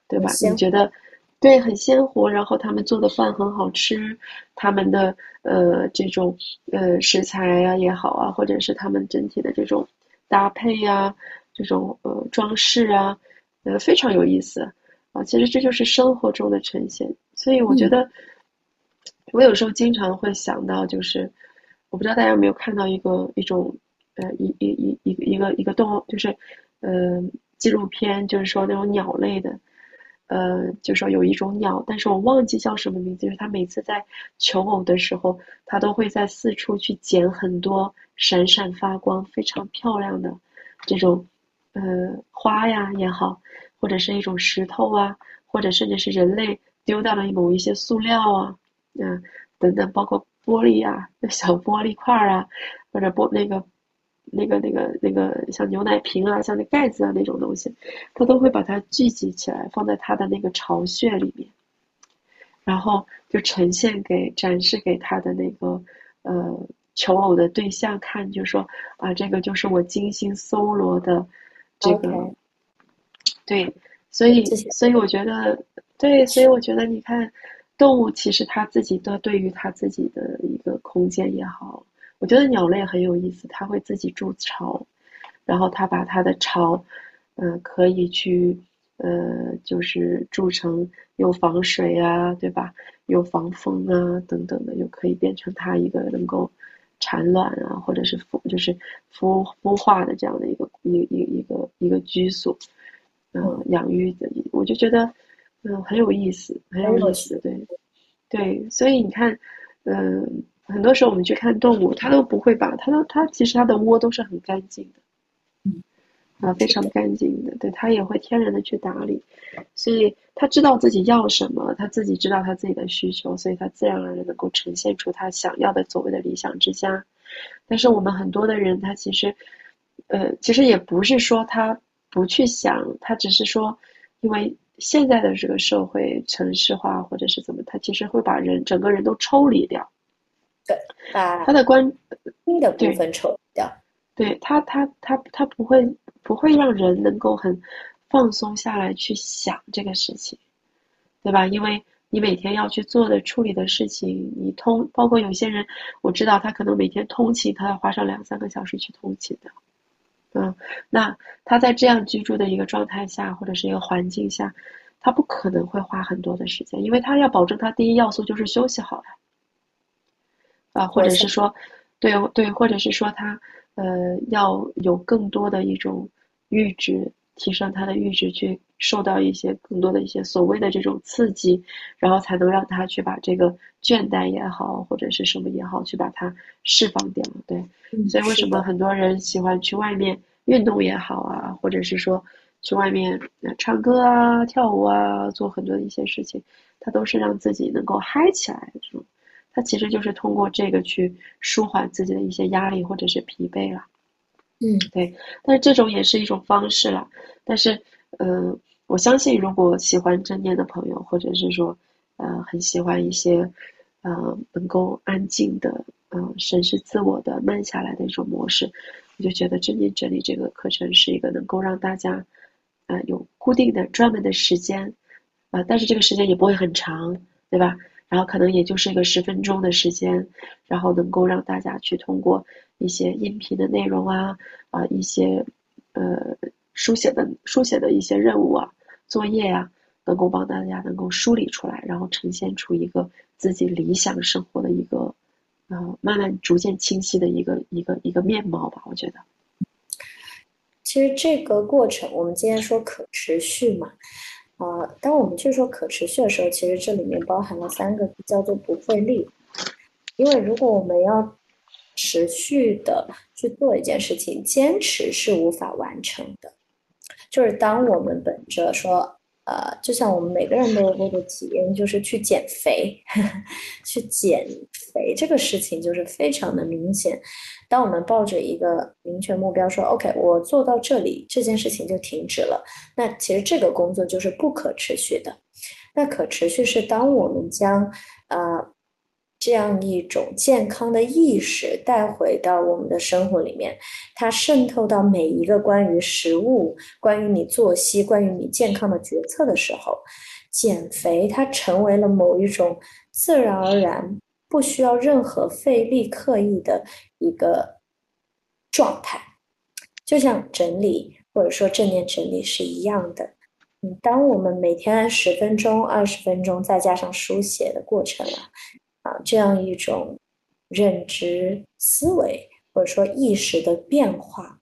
对吧？你觉得，对，很鲜活。然后他们做的饭很好吃，他们的呃这种呃食材啊也好啊，或者是他们整体的这种搭配啊，这种呃装饰啊，呃非常有意思啊。其实这就是生活中的呈现。所以我觉得，我有时候经常会想到，就是。我不知道大家有没有看到一个一种，呃，一一一一个一个一个动物，就是，呃，纪录片，就是说那种鸟类的，呃，就说有一种鸟，但是我忘记叫什么名字，就是它每次在求偶的时候，它都会在四处去捡很多闪闪发光、非常漂亮的这种，呃，花呀也好，或者是一种石头啊，或者甚至是人类丢掉的某一些塑料啊，啊等等，包括。玻璃啊，小玻璃块儿啊，或者玻那个、那个、那个、那个像牛奶瓶啊，像那盖子啊那种东西，他都会把它聚集起来，放在他的那个巢穴里面，然后就呈现给、展示给他的那个呃求偶的对象看，就说啊，这个就是我精心搜罗的这个，对，所以，所以我觉得，对，所以我觉得，你看。动物其实它自己都对于它自己的一个空间也好，我觉得鸟类很有意思，它会自己筑巢，然后它把它的巢，嗯，可以去，呃，就是筑成又防水啊，对吧？又防风啊，等等的，又可以变成它一个能够产卵啊，或者是孵，就是孵孵化的这样的一个一一一个一个居所，嗯，养育的，我就觉得。嗯，很有意思，很有意思，对，对，所以你看，嗯，很多时候我们去看动物，它都不会把它都它其实它的窝都是很干净的，嗯，啊，非常干净的，对，它也会天然的去打理，所以它知道自己要什么，它自己知道它自己的需求，所以它自然而然能够呈现出它想要的所谓的理想之家。但是我们很多的人，他其实，呃，其实也不是说他不去想，他只是说，因为。现在的这个社会城市化，或者是怎么，他其实会把人整个人都抽离掉，对，把他的关心的部分抽掉，对他，他他他不会不会让人能够很放松下来去想这个事情，对吧？因为你每天要去做的处理的事情，你通包括有些人，我知道他可能每天通勤，他要花上两三个小时去通勤的。嗯，那他在这样居住的一个状态下，或者是一个环境下，他不可能会花很多的时间，因为他要保证他第一要素就是休息好呀，啊，或者是说，对对，或者是说他呃要有更多的一种阈值，提升他的阈值，去受到一些更多的一些所谓的这种刺激，然后才能让他去把这个倦怠也好，或者是什么也好，去把它释放掉。对，所以为什么很多人喜欢去外面？运动也好啊，或者是说去外面唱歌啊、跳舞啊，做很多的一些事情，他都是让自己能够嗨起来。这种，它其实就是通过这个去舒缓自己的一些压力或者是疲惫了。嗯，对，但是这种也是一种方式啦。但是，呃，我相信如果喜欢正念的朋友，或者是说，呃，很喜欢一些，呃，能够安静的，嗯，审视自我的、慢下来的一种模式，我就觉得正念整理这个课程是一个能够让大家，呃，有固定的、专门的时间，啊，但是这个时间也不会很长，对吧？然后可能也就是一个十分钟的时间，然后能够让大家去通过一些音频的内容啊，啊一些呃书写的书写的一些任务啊、作业啊，能够帮大家能够梳理出来，然后呈现出一个自己理想生活的一个呃慢慢逐渐清晰的一个一个一个面貌吧。我觉得，其实这个过程，我们今天说可持续嘛。啊，当我们去说可持续的时候，其实这里面包含了三个字，叫做不费力。因为如果我们要持续的去做一件事情，坚持是无法完成的。就是当我们本着说。呃，就像我们每个人都有过的体验，就是去减肥，去减肥这个事情就是非常的明显。当我们抱着一个明确目标，说 OK，我做到这里，这件事情就停止了，那其实这个工作就是不可持续的。那可持续是当我们将呃。这样一种健康的意识带回到我们的生活里面，它渗透到每一个关于食物、关于你作息、关于你健康的决策的时候，减肥它成为了某一种自然而然、不需要任何费力刻意的一个状态，就像整理或者说正念整理是一样的。嗯，当我们每天按十分钟、二十分钟，再加上书写的过程啊。啊，这样一种认知思维或者说意识的变化，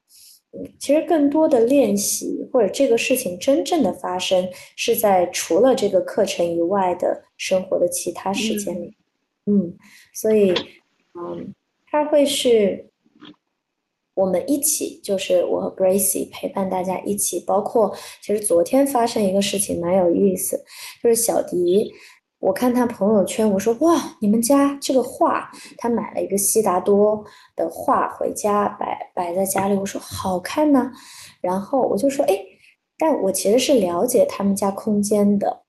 嗯，其实更多的练习或者这个事情真正的发生是在除了这个课程以外的生活的其他时间里，嗯，所以，嗯，它会是我们一起，就是我和 Gracie 陪伴大家一起，包括其实昨天发生一个事情蛮有意思，就是小迪。我看他朋友圈，我说哇，你们家这个画，他买了一个悉达多的画回家摆摆在家里，我说好看呢。然后我就说哎，但我其实是了解他们家空间的，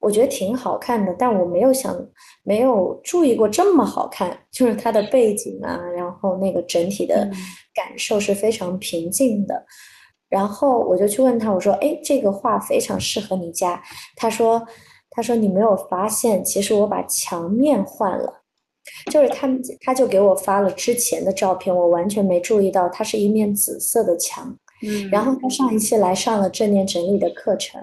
我觉得挺好看的，但我没有想没有注意过这么好看，就是它的背景啊，然后那个整体的感受是非常平静的。然后我就去问他，我说哎，这个画非常适合你家。他说。他说：“你没有发现，其实我把墙面换了，就是他们，他就给我发了之前的照片，我完全没注意到，它是一面紫色的墙。嗯，然后他上一期来上了正念整理的课程。”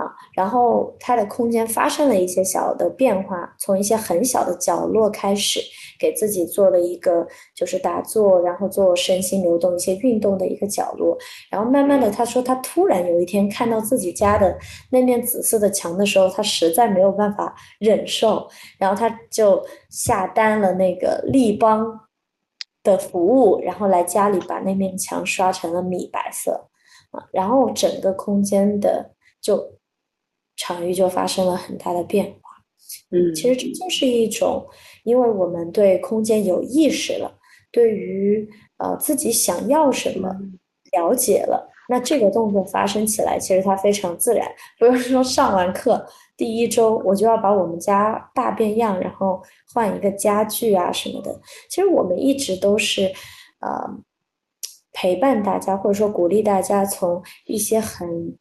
啊，然后它的空间发生了一些小的变化，从一些很小的角落开始，给自己做了一个就是打坐，然后做身心流动一些运动的一个角落。然后慢慢的，他说他突然有一天看到自己家的那面紫色的墙的时候，他实在没有办法忍受，然后他就下单了那个立邦的服务，然后来家里把那面墙刷成了米白色，啊，然后整个空间的就。场域就发生了很大的变化，嗯，其实这就是一种，因为我们对空间有意识了，对于呃自己想要什么了解了，那这个动作发生起来，其实它非常自然。不用说上完课第一周我就要把我们家大变样，然后换一个家具啊什么的。其实我们一直都是呃陪伴大家，或者说鼓励大家从一些很。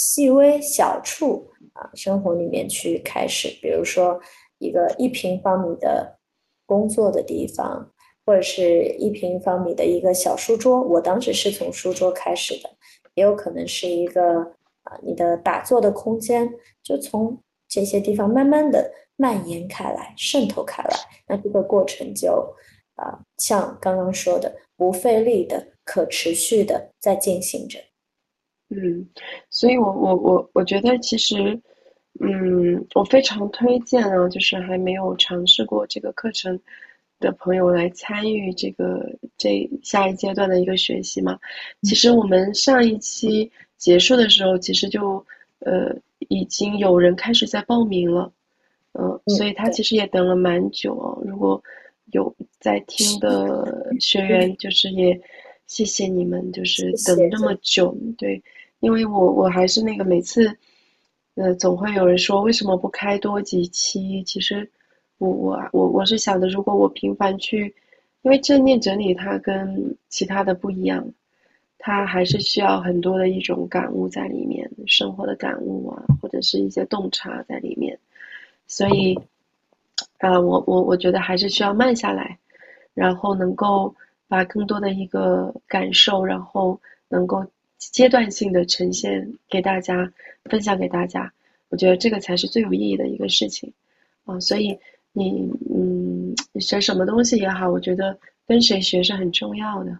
细微小处啊，生活里面去开始，比如说一个一平方米的工作的地方，或者是一平方米的一个小书桌。我当时是从书桌开始的，也有可能是一个啊，你的打坐的空间，就从这些地方慢慢的蔓延开来，渗透开来。那这个过程就啊，像刚刚说的，不费力的、可持续的在进行着。嗯，所以，我我我我觉得其实，嗯，我非常推荐啊，就是还没有尝试过这个课程的朋友来参与这个这下一阶段的一个学习嘛。其实我们上一期结束的时候，其实就呃已经有人开始在报名了，嗯，所以他其实也等了蛮久哦。如果有在听的学员，就是也。谢谢你们，就是等那么久，对，因为我我还是那个每次，呃，总会有人说为什么不开多几期？其实我我我我是想的，如果我频繁去，因为正念整理它跟其他的不一样，它还是需要很多的一种感悟在里面，生活的感悟啊，或者是一些洞察在里面，所以，啊，我我我觉得还是需要慢下来，然后能够。把更多的一个感受，然后能够阶段性的呈现给大家，分享给大家，我觉得这个才是最有意义的一个事情，啊，所以你嗯，学什么东西也好，我觉得跟谁学是很重要的，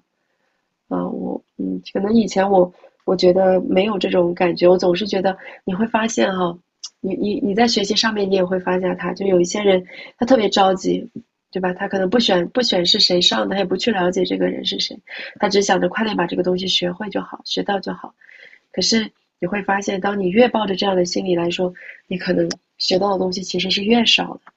啊，我嗯，可能以前我我觉得没有这种感觉，我总是觉得你会发现哈，你你你在学习上面你也会发现，他就有一些人他特别着急。对吧？他可能不选不选是谁上的，他也不去了解这个人是谁，他只想着快点把这个东西学会就好，学到就好。可是你会发现，当你越抱着这样的心理来说，你可能学到的东西其实是越少的。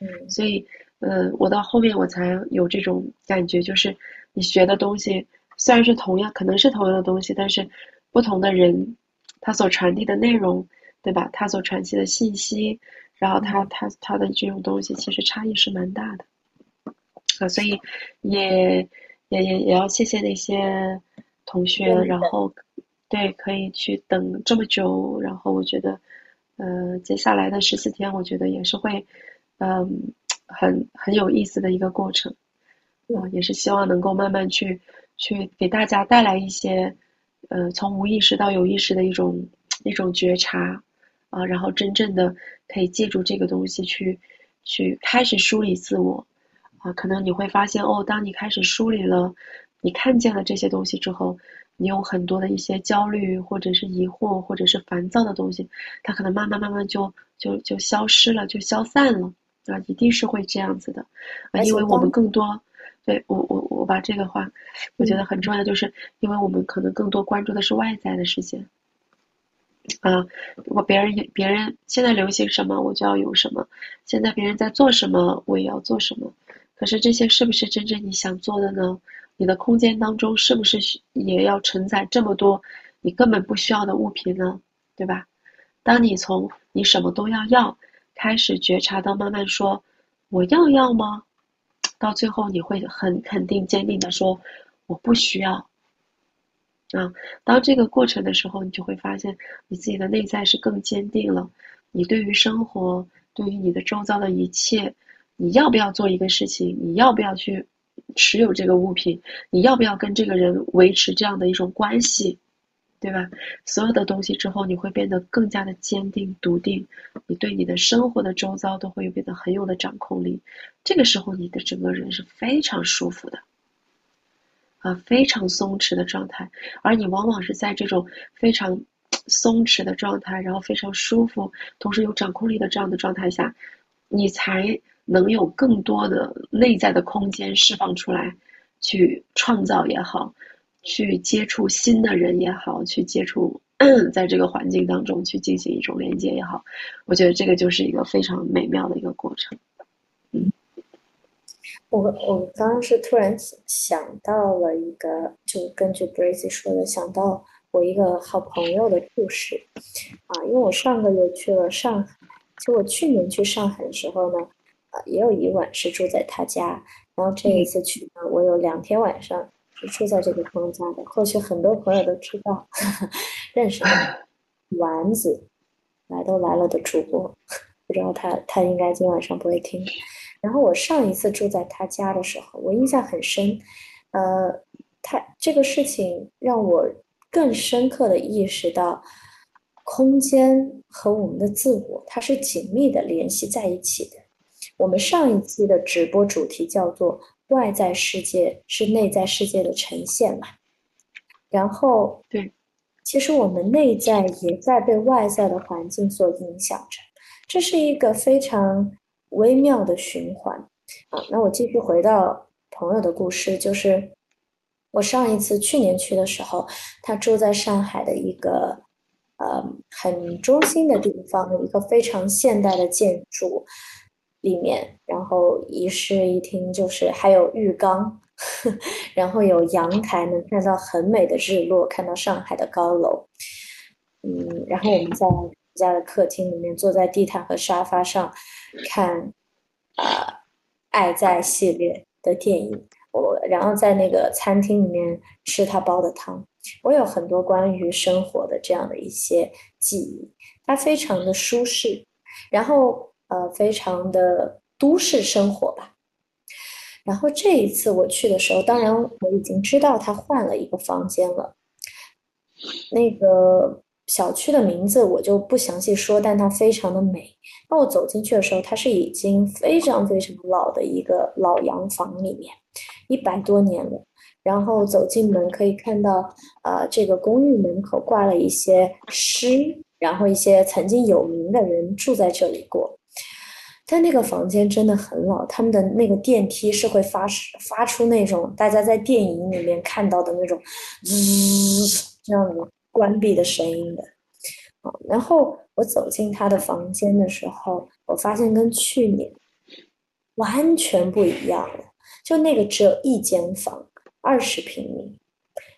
嗯，所以，嗯，我到后面我才有这种感觉，就是你学的东西虽然是同样，可能是同样的东西，但是不同的人他所传递的内容，对吧？他所传递的信息。然后他他他的这种东西其实差异是蛮大的，啊，所以也也也也要谢谢那些同学，然后对可以去等这么久，然后我觉得，呃，接下来的十四天，我觉得也是会，嗯，很很有意思的一个过程，啊，也是希望能够慢慢去去给大家带来一些，呃，从无意识到有意识的一种一种觉察。啊，然后真正的可以借助这个东西去，去开始梳理自我，啊，可能你会发现哦，当你开始梳理了，你看见了这些东西之后，你有很多的一些焦虑或者是疑惑或者是烦躁的东西，它可能慢慢慢慢就就就消失了，就消散了，啊，一定是会这样子的，啊，因为我们更多，对我我我把这个话，我觉得很重要，就是因为我们可能更多关注的是外在的世界。啊，我别人别人现在流行什么，我就要有什么；现在别人在做什么，我也要做什么。可是这些是不是真正你想做的呢？你的空间当中是不是也要承载这么多你根本不需要的物品呢？对吧？当你从你什么都要要开始觉察到慢慢说我要要吗？到最后你会很肯定坚定的说我不需要。啊，当这个过程的时候，你就会发现你自己的内在是更坚定了。你对于生活，对于你的周遭的一切，你要不要做一个事情？你要不要去持有这个物品？你要不要跟这个人维持这样的一种关系？对吧？所有的东西之后，你会变得更加的坚定、笃定。你对你的生活的周遭都会变得很有的掌控力。这个时候，你的整个人是非常舒服的。啊，非常松弛的状态，而你往往是在这种非常松弛的状态，然后非常舒服，同时有掌控力的这样的状态下，你才能有更多的内在的空间释放出来，去创造也好，去接触新的人也好，去接触 在这个环境当中去进行一种连接也好，我觉得这个就是一个非常美妙的一个过程。我我刚刚是突然想到了一个，就根据 Brazy 说的，想到我一个好朋友的故事。啊，因为我上个月去了上海，就我去年去上海的时候呢，啊，也有一晚是住在他家，然后这一次去呢，我有两天晚上是住在这个朋友家的，或许很多朋友都知道，认识的丸子，来都来了的主播，不知道他他应该今晚上不会听。然后我上一次住在他家的时候，我印象很深，呃，他这个事情让我更深刻的意识到，空间和我们的自我它是紧密的联系在一起的。我们上一期的直播主题叫做“外在世界是内在世界的呈现”嘛，然后对，其实我们内在也在被外在的环境所影响着，这是一个非常。微妙的循环，啊，那我继续回到朋友的故事，就是我上一次去年去的时候，他住在上海的一个呃很中心的地方，一个非常现代的建筑里面，然后一室一厅，就是还有浴缸 然后有阳台，能看到很美的日落，看到上海的高楼。嗯，然后我们在家的客厅里面，坐在地毯和沙发上看啊《爱在》系列的电影。我然后在那个餐厅里面吃他煲的汤。我有很多关于生活的这样的一些记忆，它非常的舒适，然后呃，非常的都市生活吧。然后这一次我去的时候，当然我已经知道他换了一个房间了。那个小区的名字我就不详细说，但它非常的美。那我走进去的时候，它是已经非常非常老的一个老洋房里面，一百多年了。然后走进门可以看到，呃，这个公寓门口挂了一些诗，然后一些曾经有名的人住在这里过。但那个房间真的很老，他们的那个电梯是会发发出那种大家在电影里面看到的那种滋这样的关闭的声音的。啊，然后我走进他的房间的时候，我发现跟去年完全不一样了。就那个只有一间房，二十平米，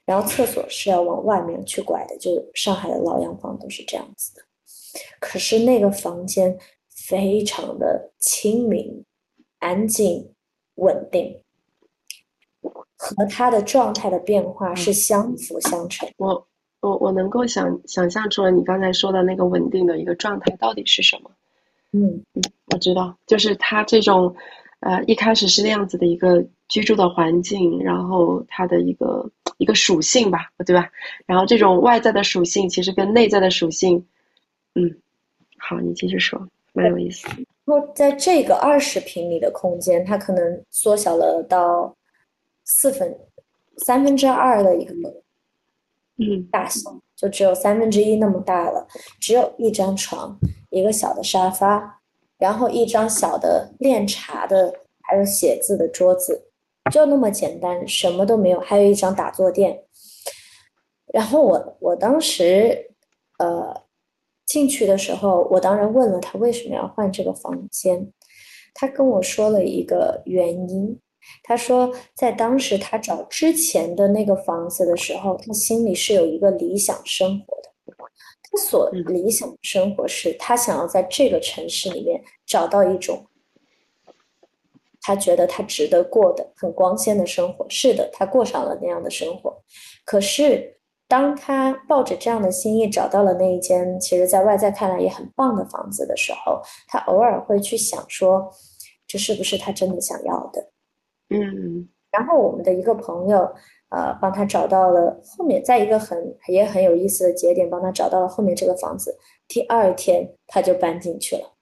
然后厕所是要往外面去拐的，就上海的老洋房都是这样子的。可是那个房间。非常的清明、安静、稳定，和他的状态的变化是相辅相成。我我我能够想想象出来你刚才说的那个稳定的一个状态到底是什么？嗯嗯，我知道，就是他这种，呃，一开始是那样子的一个居住的环境，然后它的一个一个属性吧，对吧？然后这种外在的属性其实跟内在的属性，嗯，好，你继续说。蛮有意思。然后在这个二十平米的空间，它可能缩小了到四分三分之二的一个嗯大小，就只有三分之一那么大了。只有一张床，一个小的沙发，然后一张小的练茶的还有写字的桌子，就那么简单，什么都没有。还有一张打坐垫。然后我我当时呃。进去的时候，我当然问了他为什么要换这个房间，他跟我说了一个原因。他说，在当时他找之前的那个房子的时候，他心里是有一个理想生活的。他所理想的生活是他想要在这个城市里面找到一种他觉得他值得过的很光鲜的生活。是的，他过上了那样的生活，可是。当他抱着这样的心意找到了那一间，其实在外在看来也很棒的房子的时候，他偶尔会去想说，这是不是他真的想要的？嗯。然后我们的一个朋友，呃，帮他找到了后面，在一个很也很有意思的节点，帮他找到了后面这个房子。第二天他就搬进去了。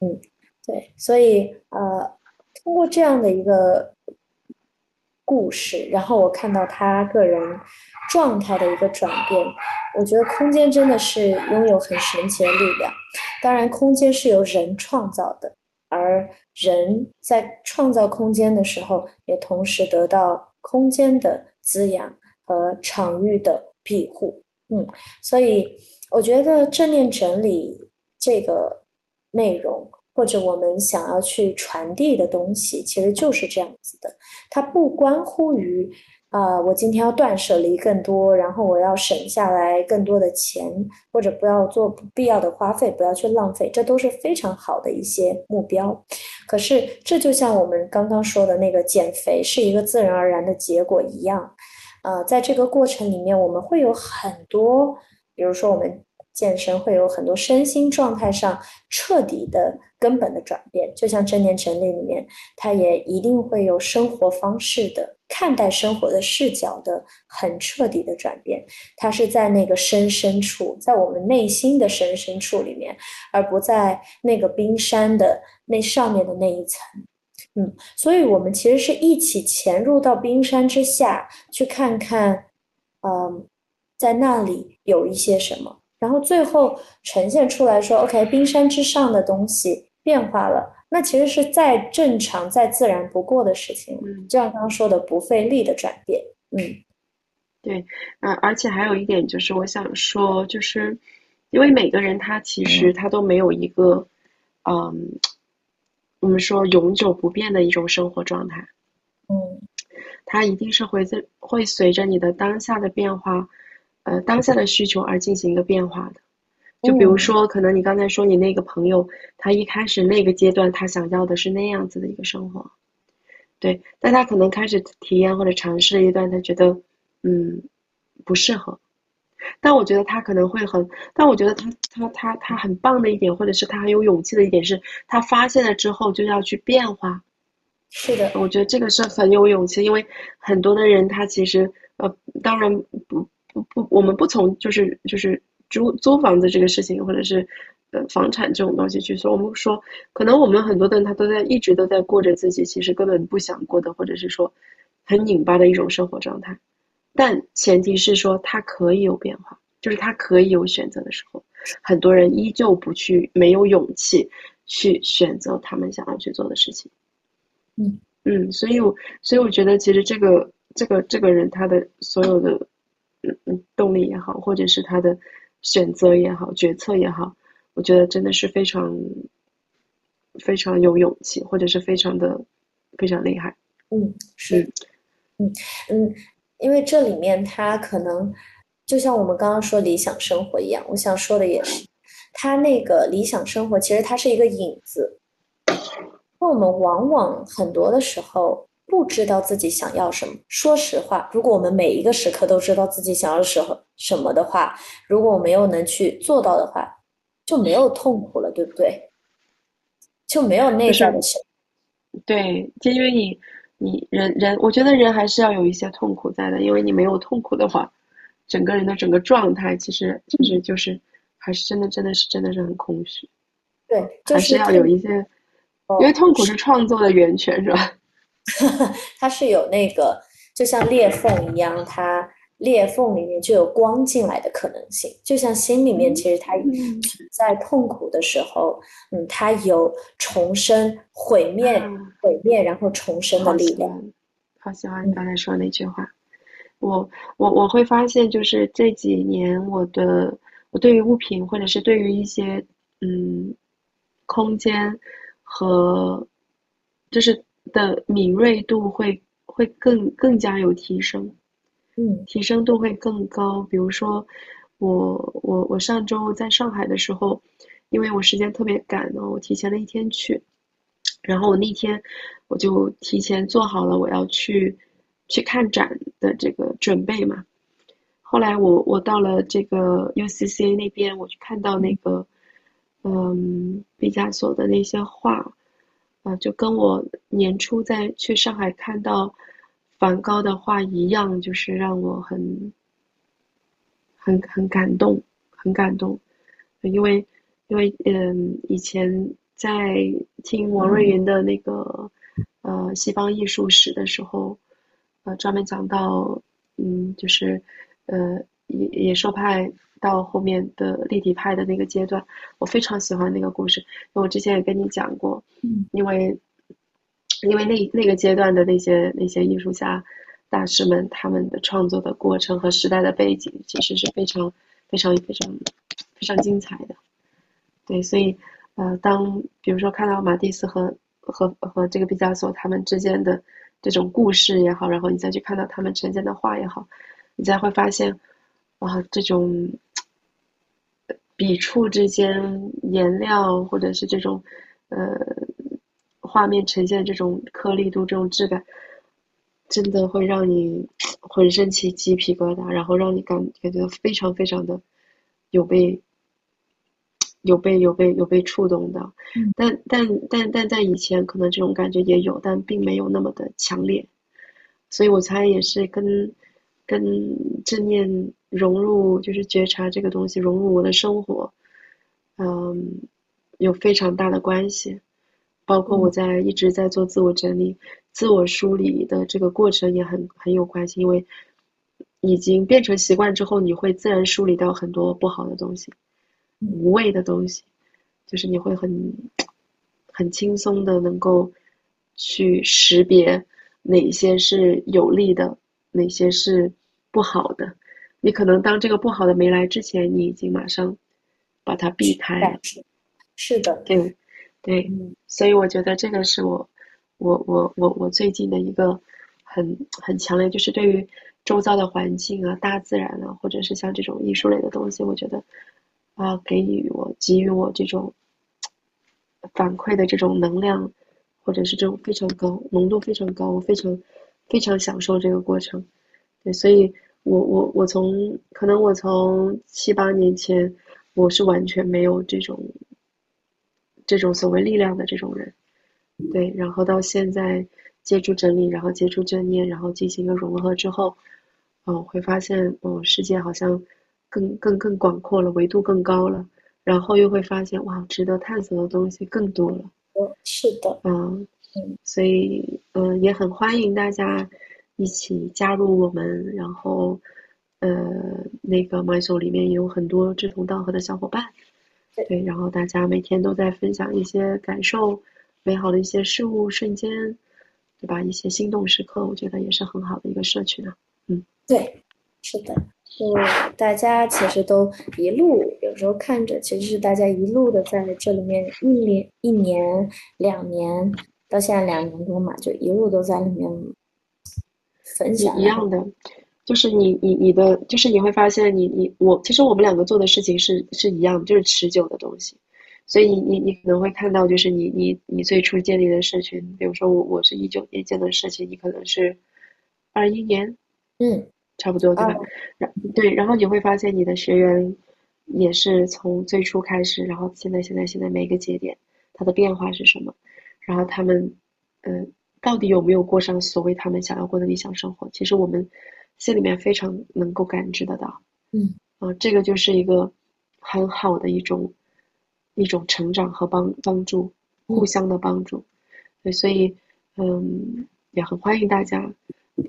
嗯，对，所以呃，通过这样的一个。故事，然后我看到他个人状态的一个转变，我觉得空间真的是拥有很神奇的力量。当然，空间是由人创造的，而人在创造空间的时候，也同时得到空间的滋养和场域的庇护。嗯，所以我觉得正念整理这个内容。或者我们想要去传递的东西，其实就是这样子的。它不关乎于啊，我今天要断舍离更多，然后我要省下来更多的钱，或者不要做不必要的花费，不要去浪费，这都是非常好的一些目标。可是，这就像我们刚刚说的那个减肥是一个自然而然的结果一样。呃，在这个过程里面，我们会有很多，比如说我们。健身会有很多身心状态上彻底的根本的转变，就像正念整理里面，它也一定会有生活方式的看待生活的视角的很彻底的转变。它是在那个深深处，在我们内心的深深处里面，而不在那个冰山的那上面的那一层。嗯，所以我们其实是一起潜入到冰山之下去看看，嗯，在那里有一些什么。然后最后呈现出来说：“OK，冰山之上的东西变化了，那其实是再正常、再自然不过的事情。嗯，就像刚刚说的，不费力的转变。嗯，对，嗯，而且还有一点就是，我想说，就是因为每个人他其实他都没有一个，嗯，我们说永久不变的一种生活状态。嗯，它一定是会在会随着你的当下的变化，呃，当下的需求而进行一个变化的。就比如说，可能你刚才说你那个朋友，他一开始那个阶段他想要的是那样子的一个生活，对，但他可能开始体验或者尝试了一段，他觉得嗯不适合。但我觉得他可能会很，但我觉得他他他他很棒的一点，或者是他很有勇气的一点是，他发现了之后就要去变化。是的，我觉得这个是很有勇气，因为很多的人他其实呃，当然不不不，我们不从就是就是租租房子这个事情，或者是呃房产这种东西去说，我们说可能我们很多的人他都在一直都在过着自己其实根本不想过的，或者是说很拧巴的一种生活状态。但前提是说他可以有变化，就是他可以有选择的时候，很多人依旧不去，没有勇气去选择他们想要去做的事情。嗯嗯，所以我所以我觉得其实这个这个这个人他的所有的嗯嗯动力也好，或者是他的选择也好，决策也好，我觉得真的是非常非常有勇气，或者是非常的非常厉害。嗯，是，嗯嗯。因为这里面他可能就像我们刚刚说理想生活一样，我想说的也是，他那个理想生活其实它是一个影子。那我们往往很多的时候不知道自己想要什么。说实话，如果我们每一个时刻都知道自己想要什么什么的话，如果我们又能去做到的话，就没有痛苦了，对不对？就没有内在的想。对，就因为你。你人人，我觉得人还是要有一些痛苦在的，因为你没有痛苦的话，整个人的整个状态其实其实就是，还是真的真的是真的是很空虚。对，还是要有一些，因为痛苦是创作的源泉，是吧？它是有那个，就像裂缝一样，它。裂缝里面就有光进来的可能性，就像心里面，其实它在痛苦的时候，嗯，它有重生、毁灭、毁灭，然后重生的力量。好喜欢你刚才说那句话，我我我会发现，就是这几年我的我对于物品，或者是对于一些嗯空间和就是的敏锐度会会更更加有提升。嗯，提升度会更高。比如说，我我我上周在上海的时候，因为我时间特别赶呢，我提前了一天去，然后我那天我就提前做好了我要去去看展的这个准备嘛。后来我我到了这个 UCCA 那边，我去看到那个嗯毕加索的那些画，就跟我年初在去上海看到。梵高的画一样，就是让我很、很、很感动，很感动。因为，因为，嗯，以前在听王瑞云的那个呃西方艺术史的时候，呃，专门讲到，嗯，就是呃野野兽派到后面的立体派的那个阶段，我非常喜欢那个故事。我之前也跟你讲过，嗯，因为。因为那那个阶段的那些那些艺术家大师们，他们的创作的过程和时代的背景，其实是非常非常非常非常精彩的。对，所以呃，当比如说看到马蒂斯和和和这个毕加索他们之间的这种故事也好，然后你再去看到他们呈现的画也好，你才会发现啊，这种笔触之间颜料或者是这种呃。画面呈现这种颗粒度、这种质感，真的会让你浑身起鸡皮疙瘩，然后让你感感觉非常非常的有被有被有被有被触动到。但但但但在以前，可能这种感觉也有，但并没有那么的强烈。所以我猜也是跟跟正念融入，就是觉察这个东西融入我的生活，嗯，有非常大的关系。包括我在一直在做自我整理、自我梳理的这个过程也很很有关系，因为已经变成习惯之后，你会自然梳理到很多不好的东西、无谓的东西，就是你会很很轻松的能够去识别哪些是有利的，哪些是不好的。你可能当这个不好的没来之前，你已经马上把它避开了。是的，对。对，所以我觉得这个是我，我我我我最近的一个很很强烈，就是对于周遭的环境啊、大自然啊，或者是像这种艺术类的东西，我觉得啊，给予我给予我这种反馈的这种能量，或者是这种非常高浓度非常高，我非常非常享受这个过程。对，所以我我我从可能我从七八年前，我是完全没有这种这种所谓力量的这种人。对，然后到现在接触真理，然后接触正念，然后进行一个融合之后，嗯，会发现，嗯，世界好像更更更广阔了，维度更高了，然后又会发现，哇，值得探索的东西更多了。嗯，是的，嗯嗯，所以，嗯，也很欢迎大家一起加入我们，然后，呃，那个 My Soul 里面也有很多志同道合的小伙伴，对，然后大家每天都在分享一些感受。美好的一些事物瞬间，对吧？一些心动时刻，我觉得也是很好的一个社区呢。嗯，对，是的，就大家其实都一路，有时候看着，其实是大家一路的在这里面一年、一年、两年，到现在两年多嘛，就一路都在里面分享一样的，就是你你你的，就是你会发现，你你我，其实我们两个做的事情是是一样的，就是持久的东西。所以你你你可能会看到，就是你你你最初建立的社群，比如说我我是一九年建的社群，你可能是二一年，嗯，差不多对吧？然对，然后你会发现你的学员也是从最初开始，然后现在现在现在每一个节点，它的变化是什么？然后他们嗯，到底有没有过上所谓他们想要过的理想生活？其实我们心里面非常能够感知得到，嗯啊，这个就是一个很好的一种。一种成长和帮帮助，互相的帮助，对，所以，嗯，也很欢迎大家，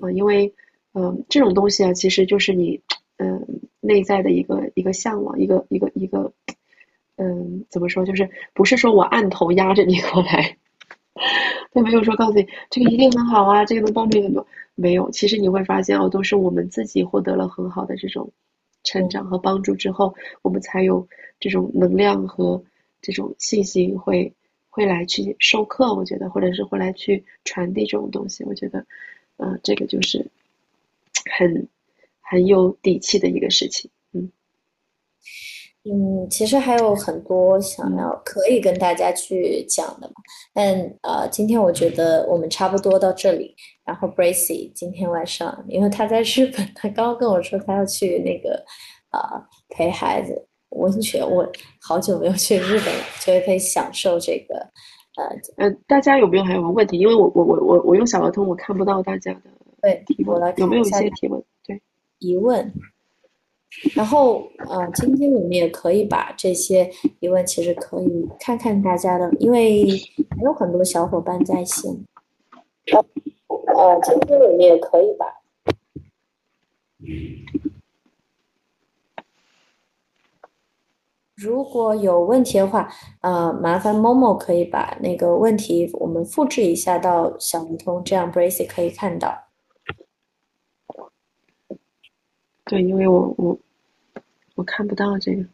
啊，因为，嗯，这种东西啊，其实就是你，嗯，内在的一个一个向往，一个一个一个，嗯，怎么说，就是不是说我按头压着你过来，他没有说告诉你这个一定很好啊，这个能帮助你很多，没有，其实你会发现哦，都是我们自己获得了很好的这种成长和帮助之后，我们才有这种能量和。这种信心会会来去授课，我觉得，或者是会来去传递这种东西，我觉得，嗯，这个就是很很有底气的一个事情，嗯嗯，其实还有很多想要可以跟大家去讲的嘛，但呃，今天我觉得我们差不多到这里，然后 Bracy 今天晚上，因为他在日本，他刚刚跟我说他要去那个啊陪孩子。温泉，我好久没有去日本了，所以可以享受这个，呃呃，大家有没有还有什么问题？因为我我我我我用小鹅通，我看不到大家的对提问，有没有一些提问？对，疑问。然后呃，今天我们也可以把这些疑问，其实可以看看大家的，因为还有很多小伙伴在线。呃，今天我们也可以把。如果有问题的话，呃，麻烦 Momo 可以把那个问题我们复制一下到小灵通，这样 Bracy 可以看到。对，因为我我我看不到这个。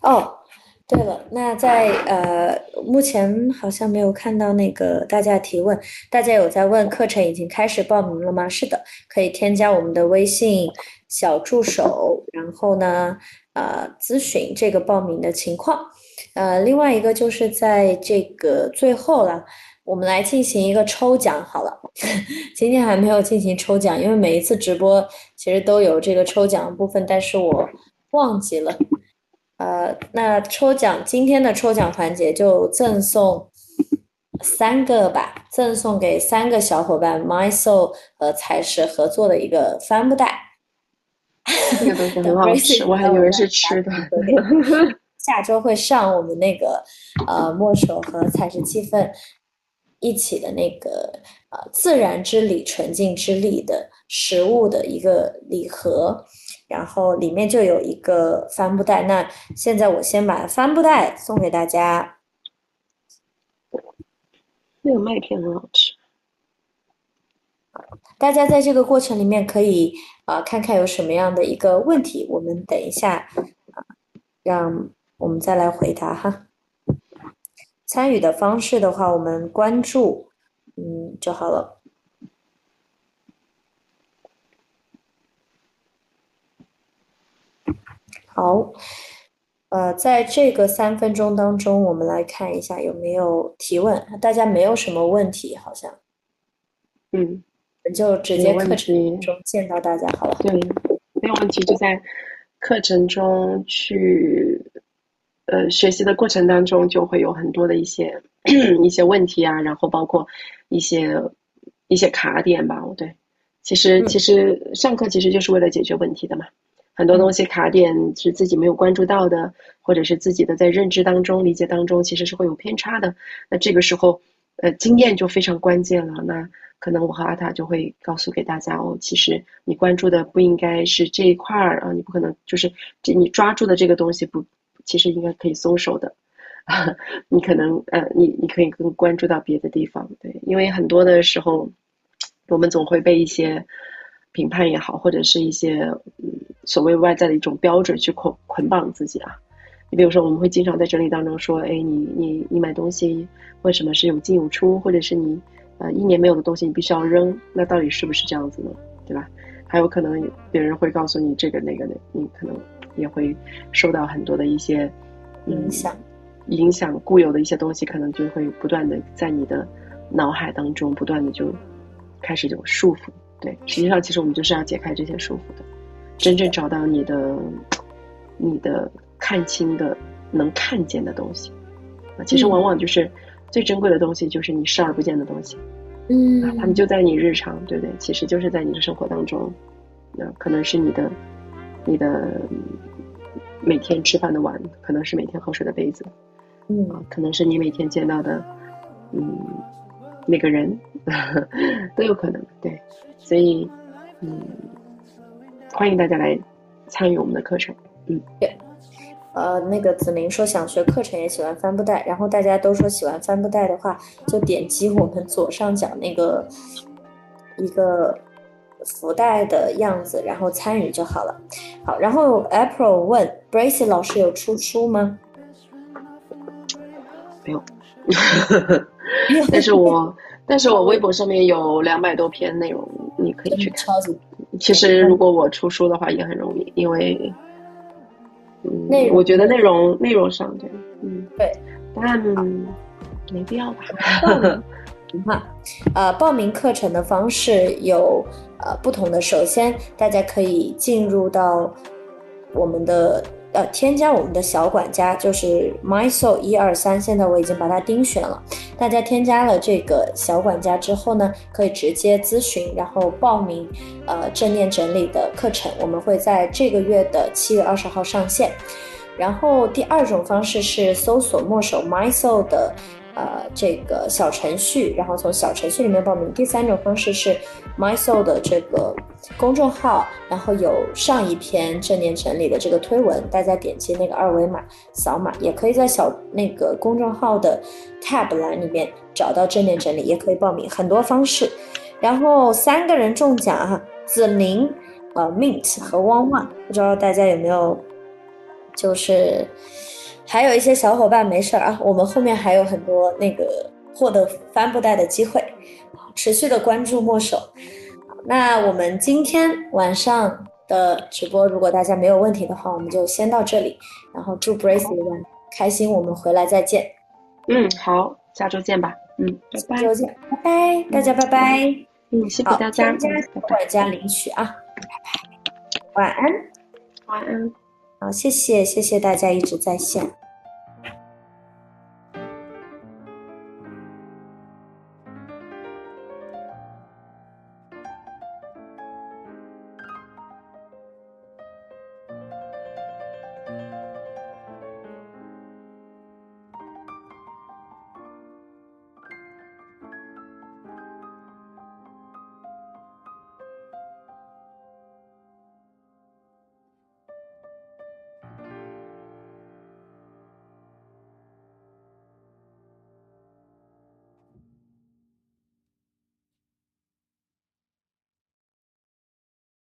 哦。对了，那在呃，目前好像没有看到那个大家提问，大家有在问课程已经开始报名了吗？是的，可以添加我们的微信小助手，然后呢，呃，咨询这个报名的情况。呃，另外一个就是在这个最后了，我们来进行一个抽奖好了。今天还没有进行抽奖，因为每一次直播其实都有这个抽奖部分，但是我忘记了。呃，那抽奖今天的抽奖环节就赠送三个吧，赠送给三个小伙伴，My Soul 和彩石合作的一个帆布袋。这个东西很好吃，我还以为是吃的。下周会上我们那个呃墨手和彩石气氛一起的那个呃自然之理纯净之力的食物的一个礼盒。然后里面就有一个帆布袋，那现在我先把帆布袋送给大家。那个麦片很好吃。大家在这个过程里面可以啊看看有什么样的一个问题，我们等一下啊，让我们再来回答哈。参与的方式的话，我们关注嗯就好了。好，呃，在这个三分钟当中，我们来看一下有没有提问。大家没有什么问题，好像。嗯，就直接课程中见到大家好了。对，没有问题，就在课程中去，呃，学习的过程当中就会有很多的一些 一些问题啊，然后包括一些一些卡点吧。对，其实其实上课其实就是为了解决问题的嘛。很多东西卡点是自己没有关注到的，或者是自己的在认知当中、理解当中，其实是会有偏差的。那这个时候，呃，经验就非常关键了。那可能我和阿塔就会告诉给大家哦，其实你关注的不应该是这一块儿啊，你不可能就是这你抓住的这个东西不，其实应该可以松手的。你可能呃，你你可以更关注到别的地方，对，因为很多的时候，我们总会被一些。评判也好，或者是一些嗯所谓外在的一种标准去捆捆绑自己啊。你比如说，我们会经常在整理当中说，哎，你你你买东西为什么是有进有出，或者是你呃一年没有的东西你必须要扔，那到底是不是这样子呢？对吧？还有可能别人会告诉你这个那个的，你可能也会受到很多的一些影响，影响固有的一些东西，可能就会不断的在你的脑海当中不断的就开始有束缚。对，实际上其实我们就是要解开这些束缚的，真正找到你的、你的看清的、能看见的东西啊。其实往往就是最珍贵的东西，就是你视而不见的东西。嗯，他们就在你日常，对不对？其实就是在你的生活当中，那可能是你的、你的每天吃饭的碗，可能是每天喝水的杯子，嗯，可能是你每天见到的，嗯，那个人，都有可能，对。所以，嗯，欢迎大家来参与我们的课程。嗯，对，呃，那个子明说想学课程也喜欢帆布袋，然后大家都说喜欢帆布袋的话，就点击我们左上角那个一个福袋的样子，然后参与就好了。好，然后 April 问 Bracy 老师有出书吗？没有，但是我。但是我微博上面有两百多篇内容，你可以去看。其实如果我出书的话也很容易，因为，嗯，我觉得内容内容上对，嗯对，但没必要吧。哈，呃，报名课程的方式有呃不同的。首先，大家可以进入到我们的。呃，添加我们的小管家就是 mysoul 一二三，现在我已经把它盯选了。大家添加了这个小管家之后呢，可以直接咨询，然后报名呃正念整理的课程。我们会在这个月的七月二十号上线。然后第二种方式是搜索墨守 mysoul 的。呃，这个小程序，然后从小程序里面报名。第三种方式是 MySoul 的这个公众号，然后有上一篇正念整理的这个推文，大家点击那个二维码扫码，也可以在小那个公众号的 Tab 栏里面找到正念整理，也可以报名，很多方式。然后三个人中奖哈，子宁、呃 Mint 和汪汪，不知道大家有没有，就是。还有一些小伙伴没事儿啊，我们后面还有很多那个获得帆布袋的机会，持续的关注墨手。那我们今天晚上的直播，如果大家没有问题的话，我们就先到这里。然后祝 Brace 玩开心，我们回来再见。嗯，好，下周见吧。嗯，拜拜。下周见，拜拜，大家拜拜。嗯，谢谢大家。管家领取啊，拜拜，晚安，晚安。好，谢谢谢谢大家一直在线。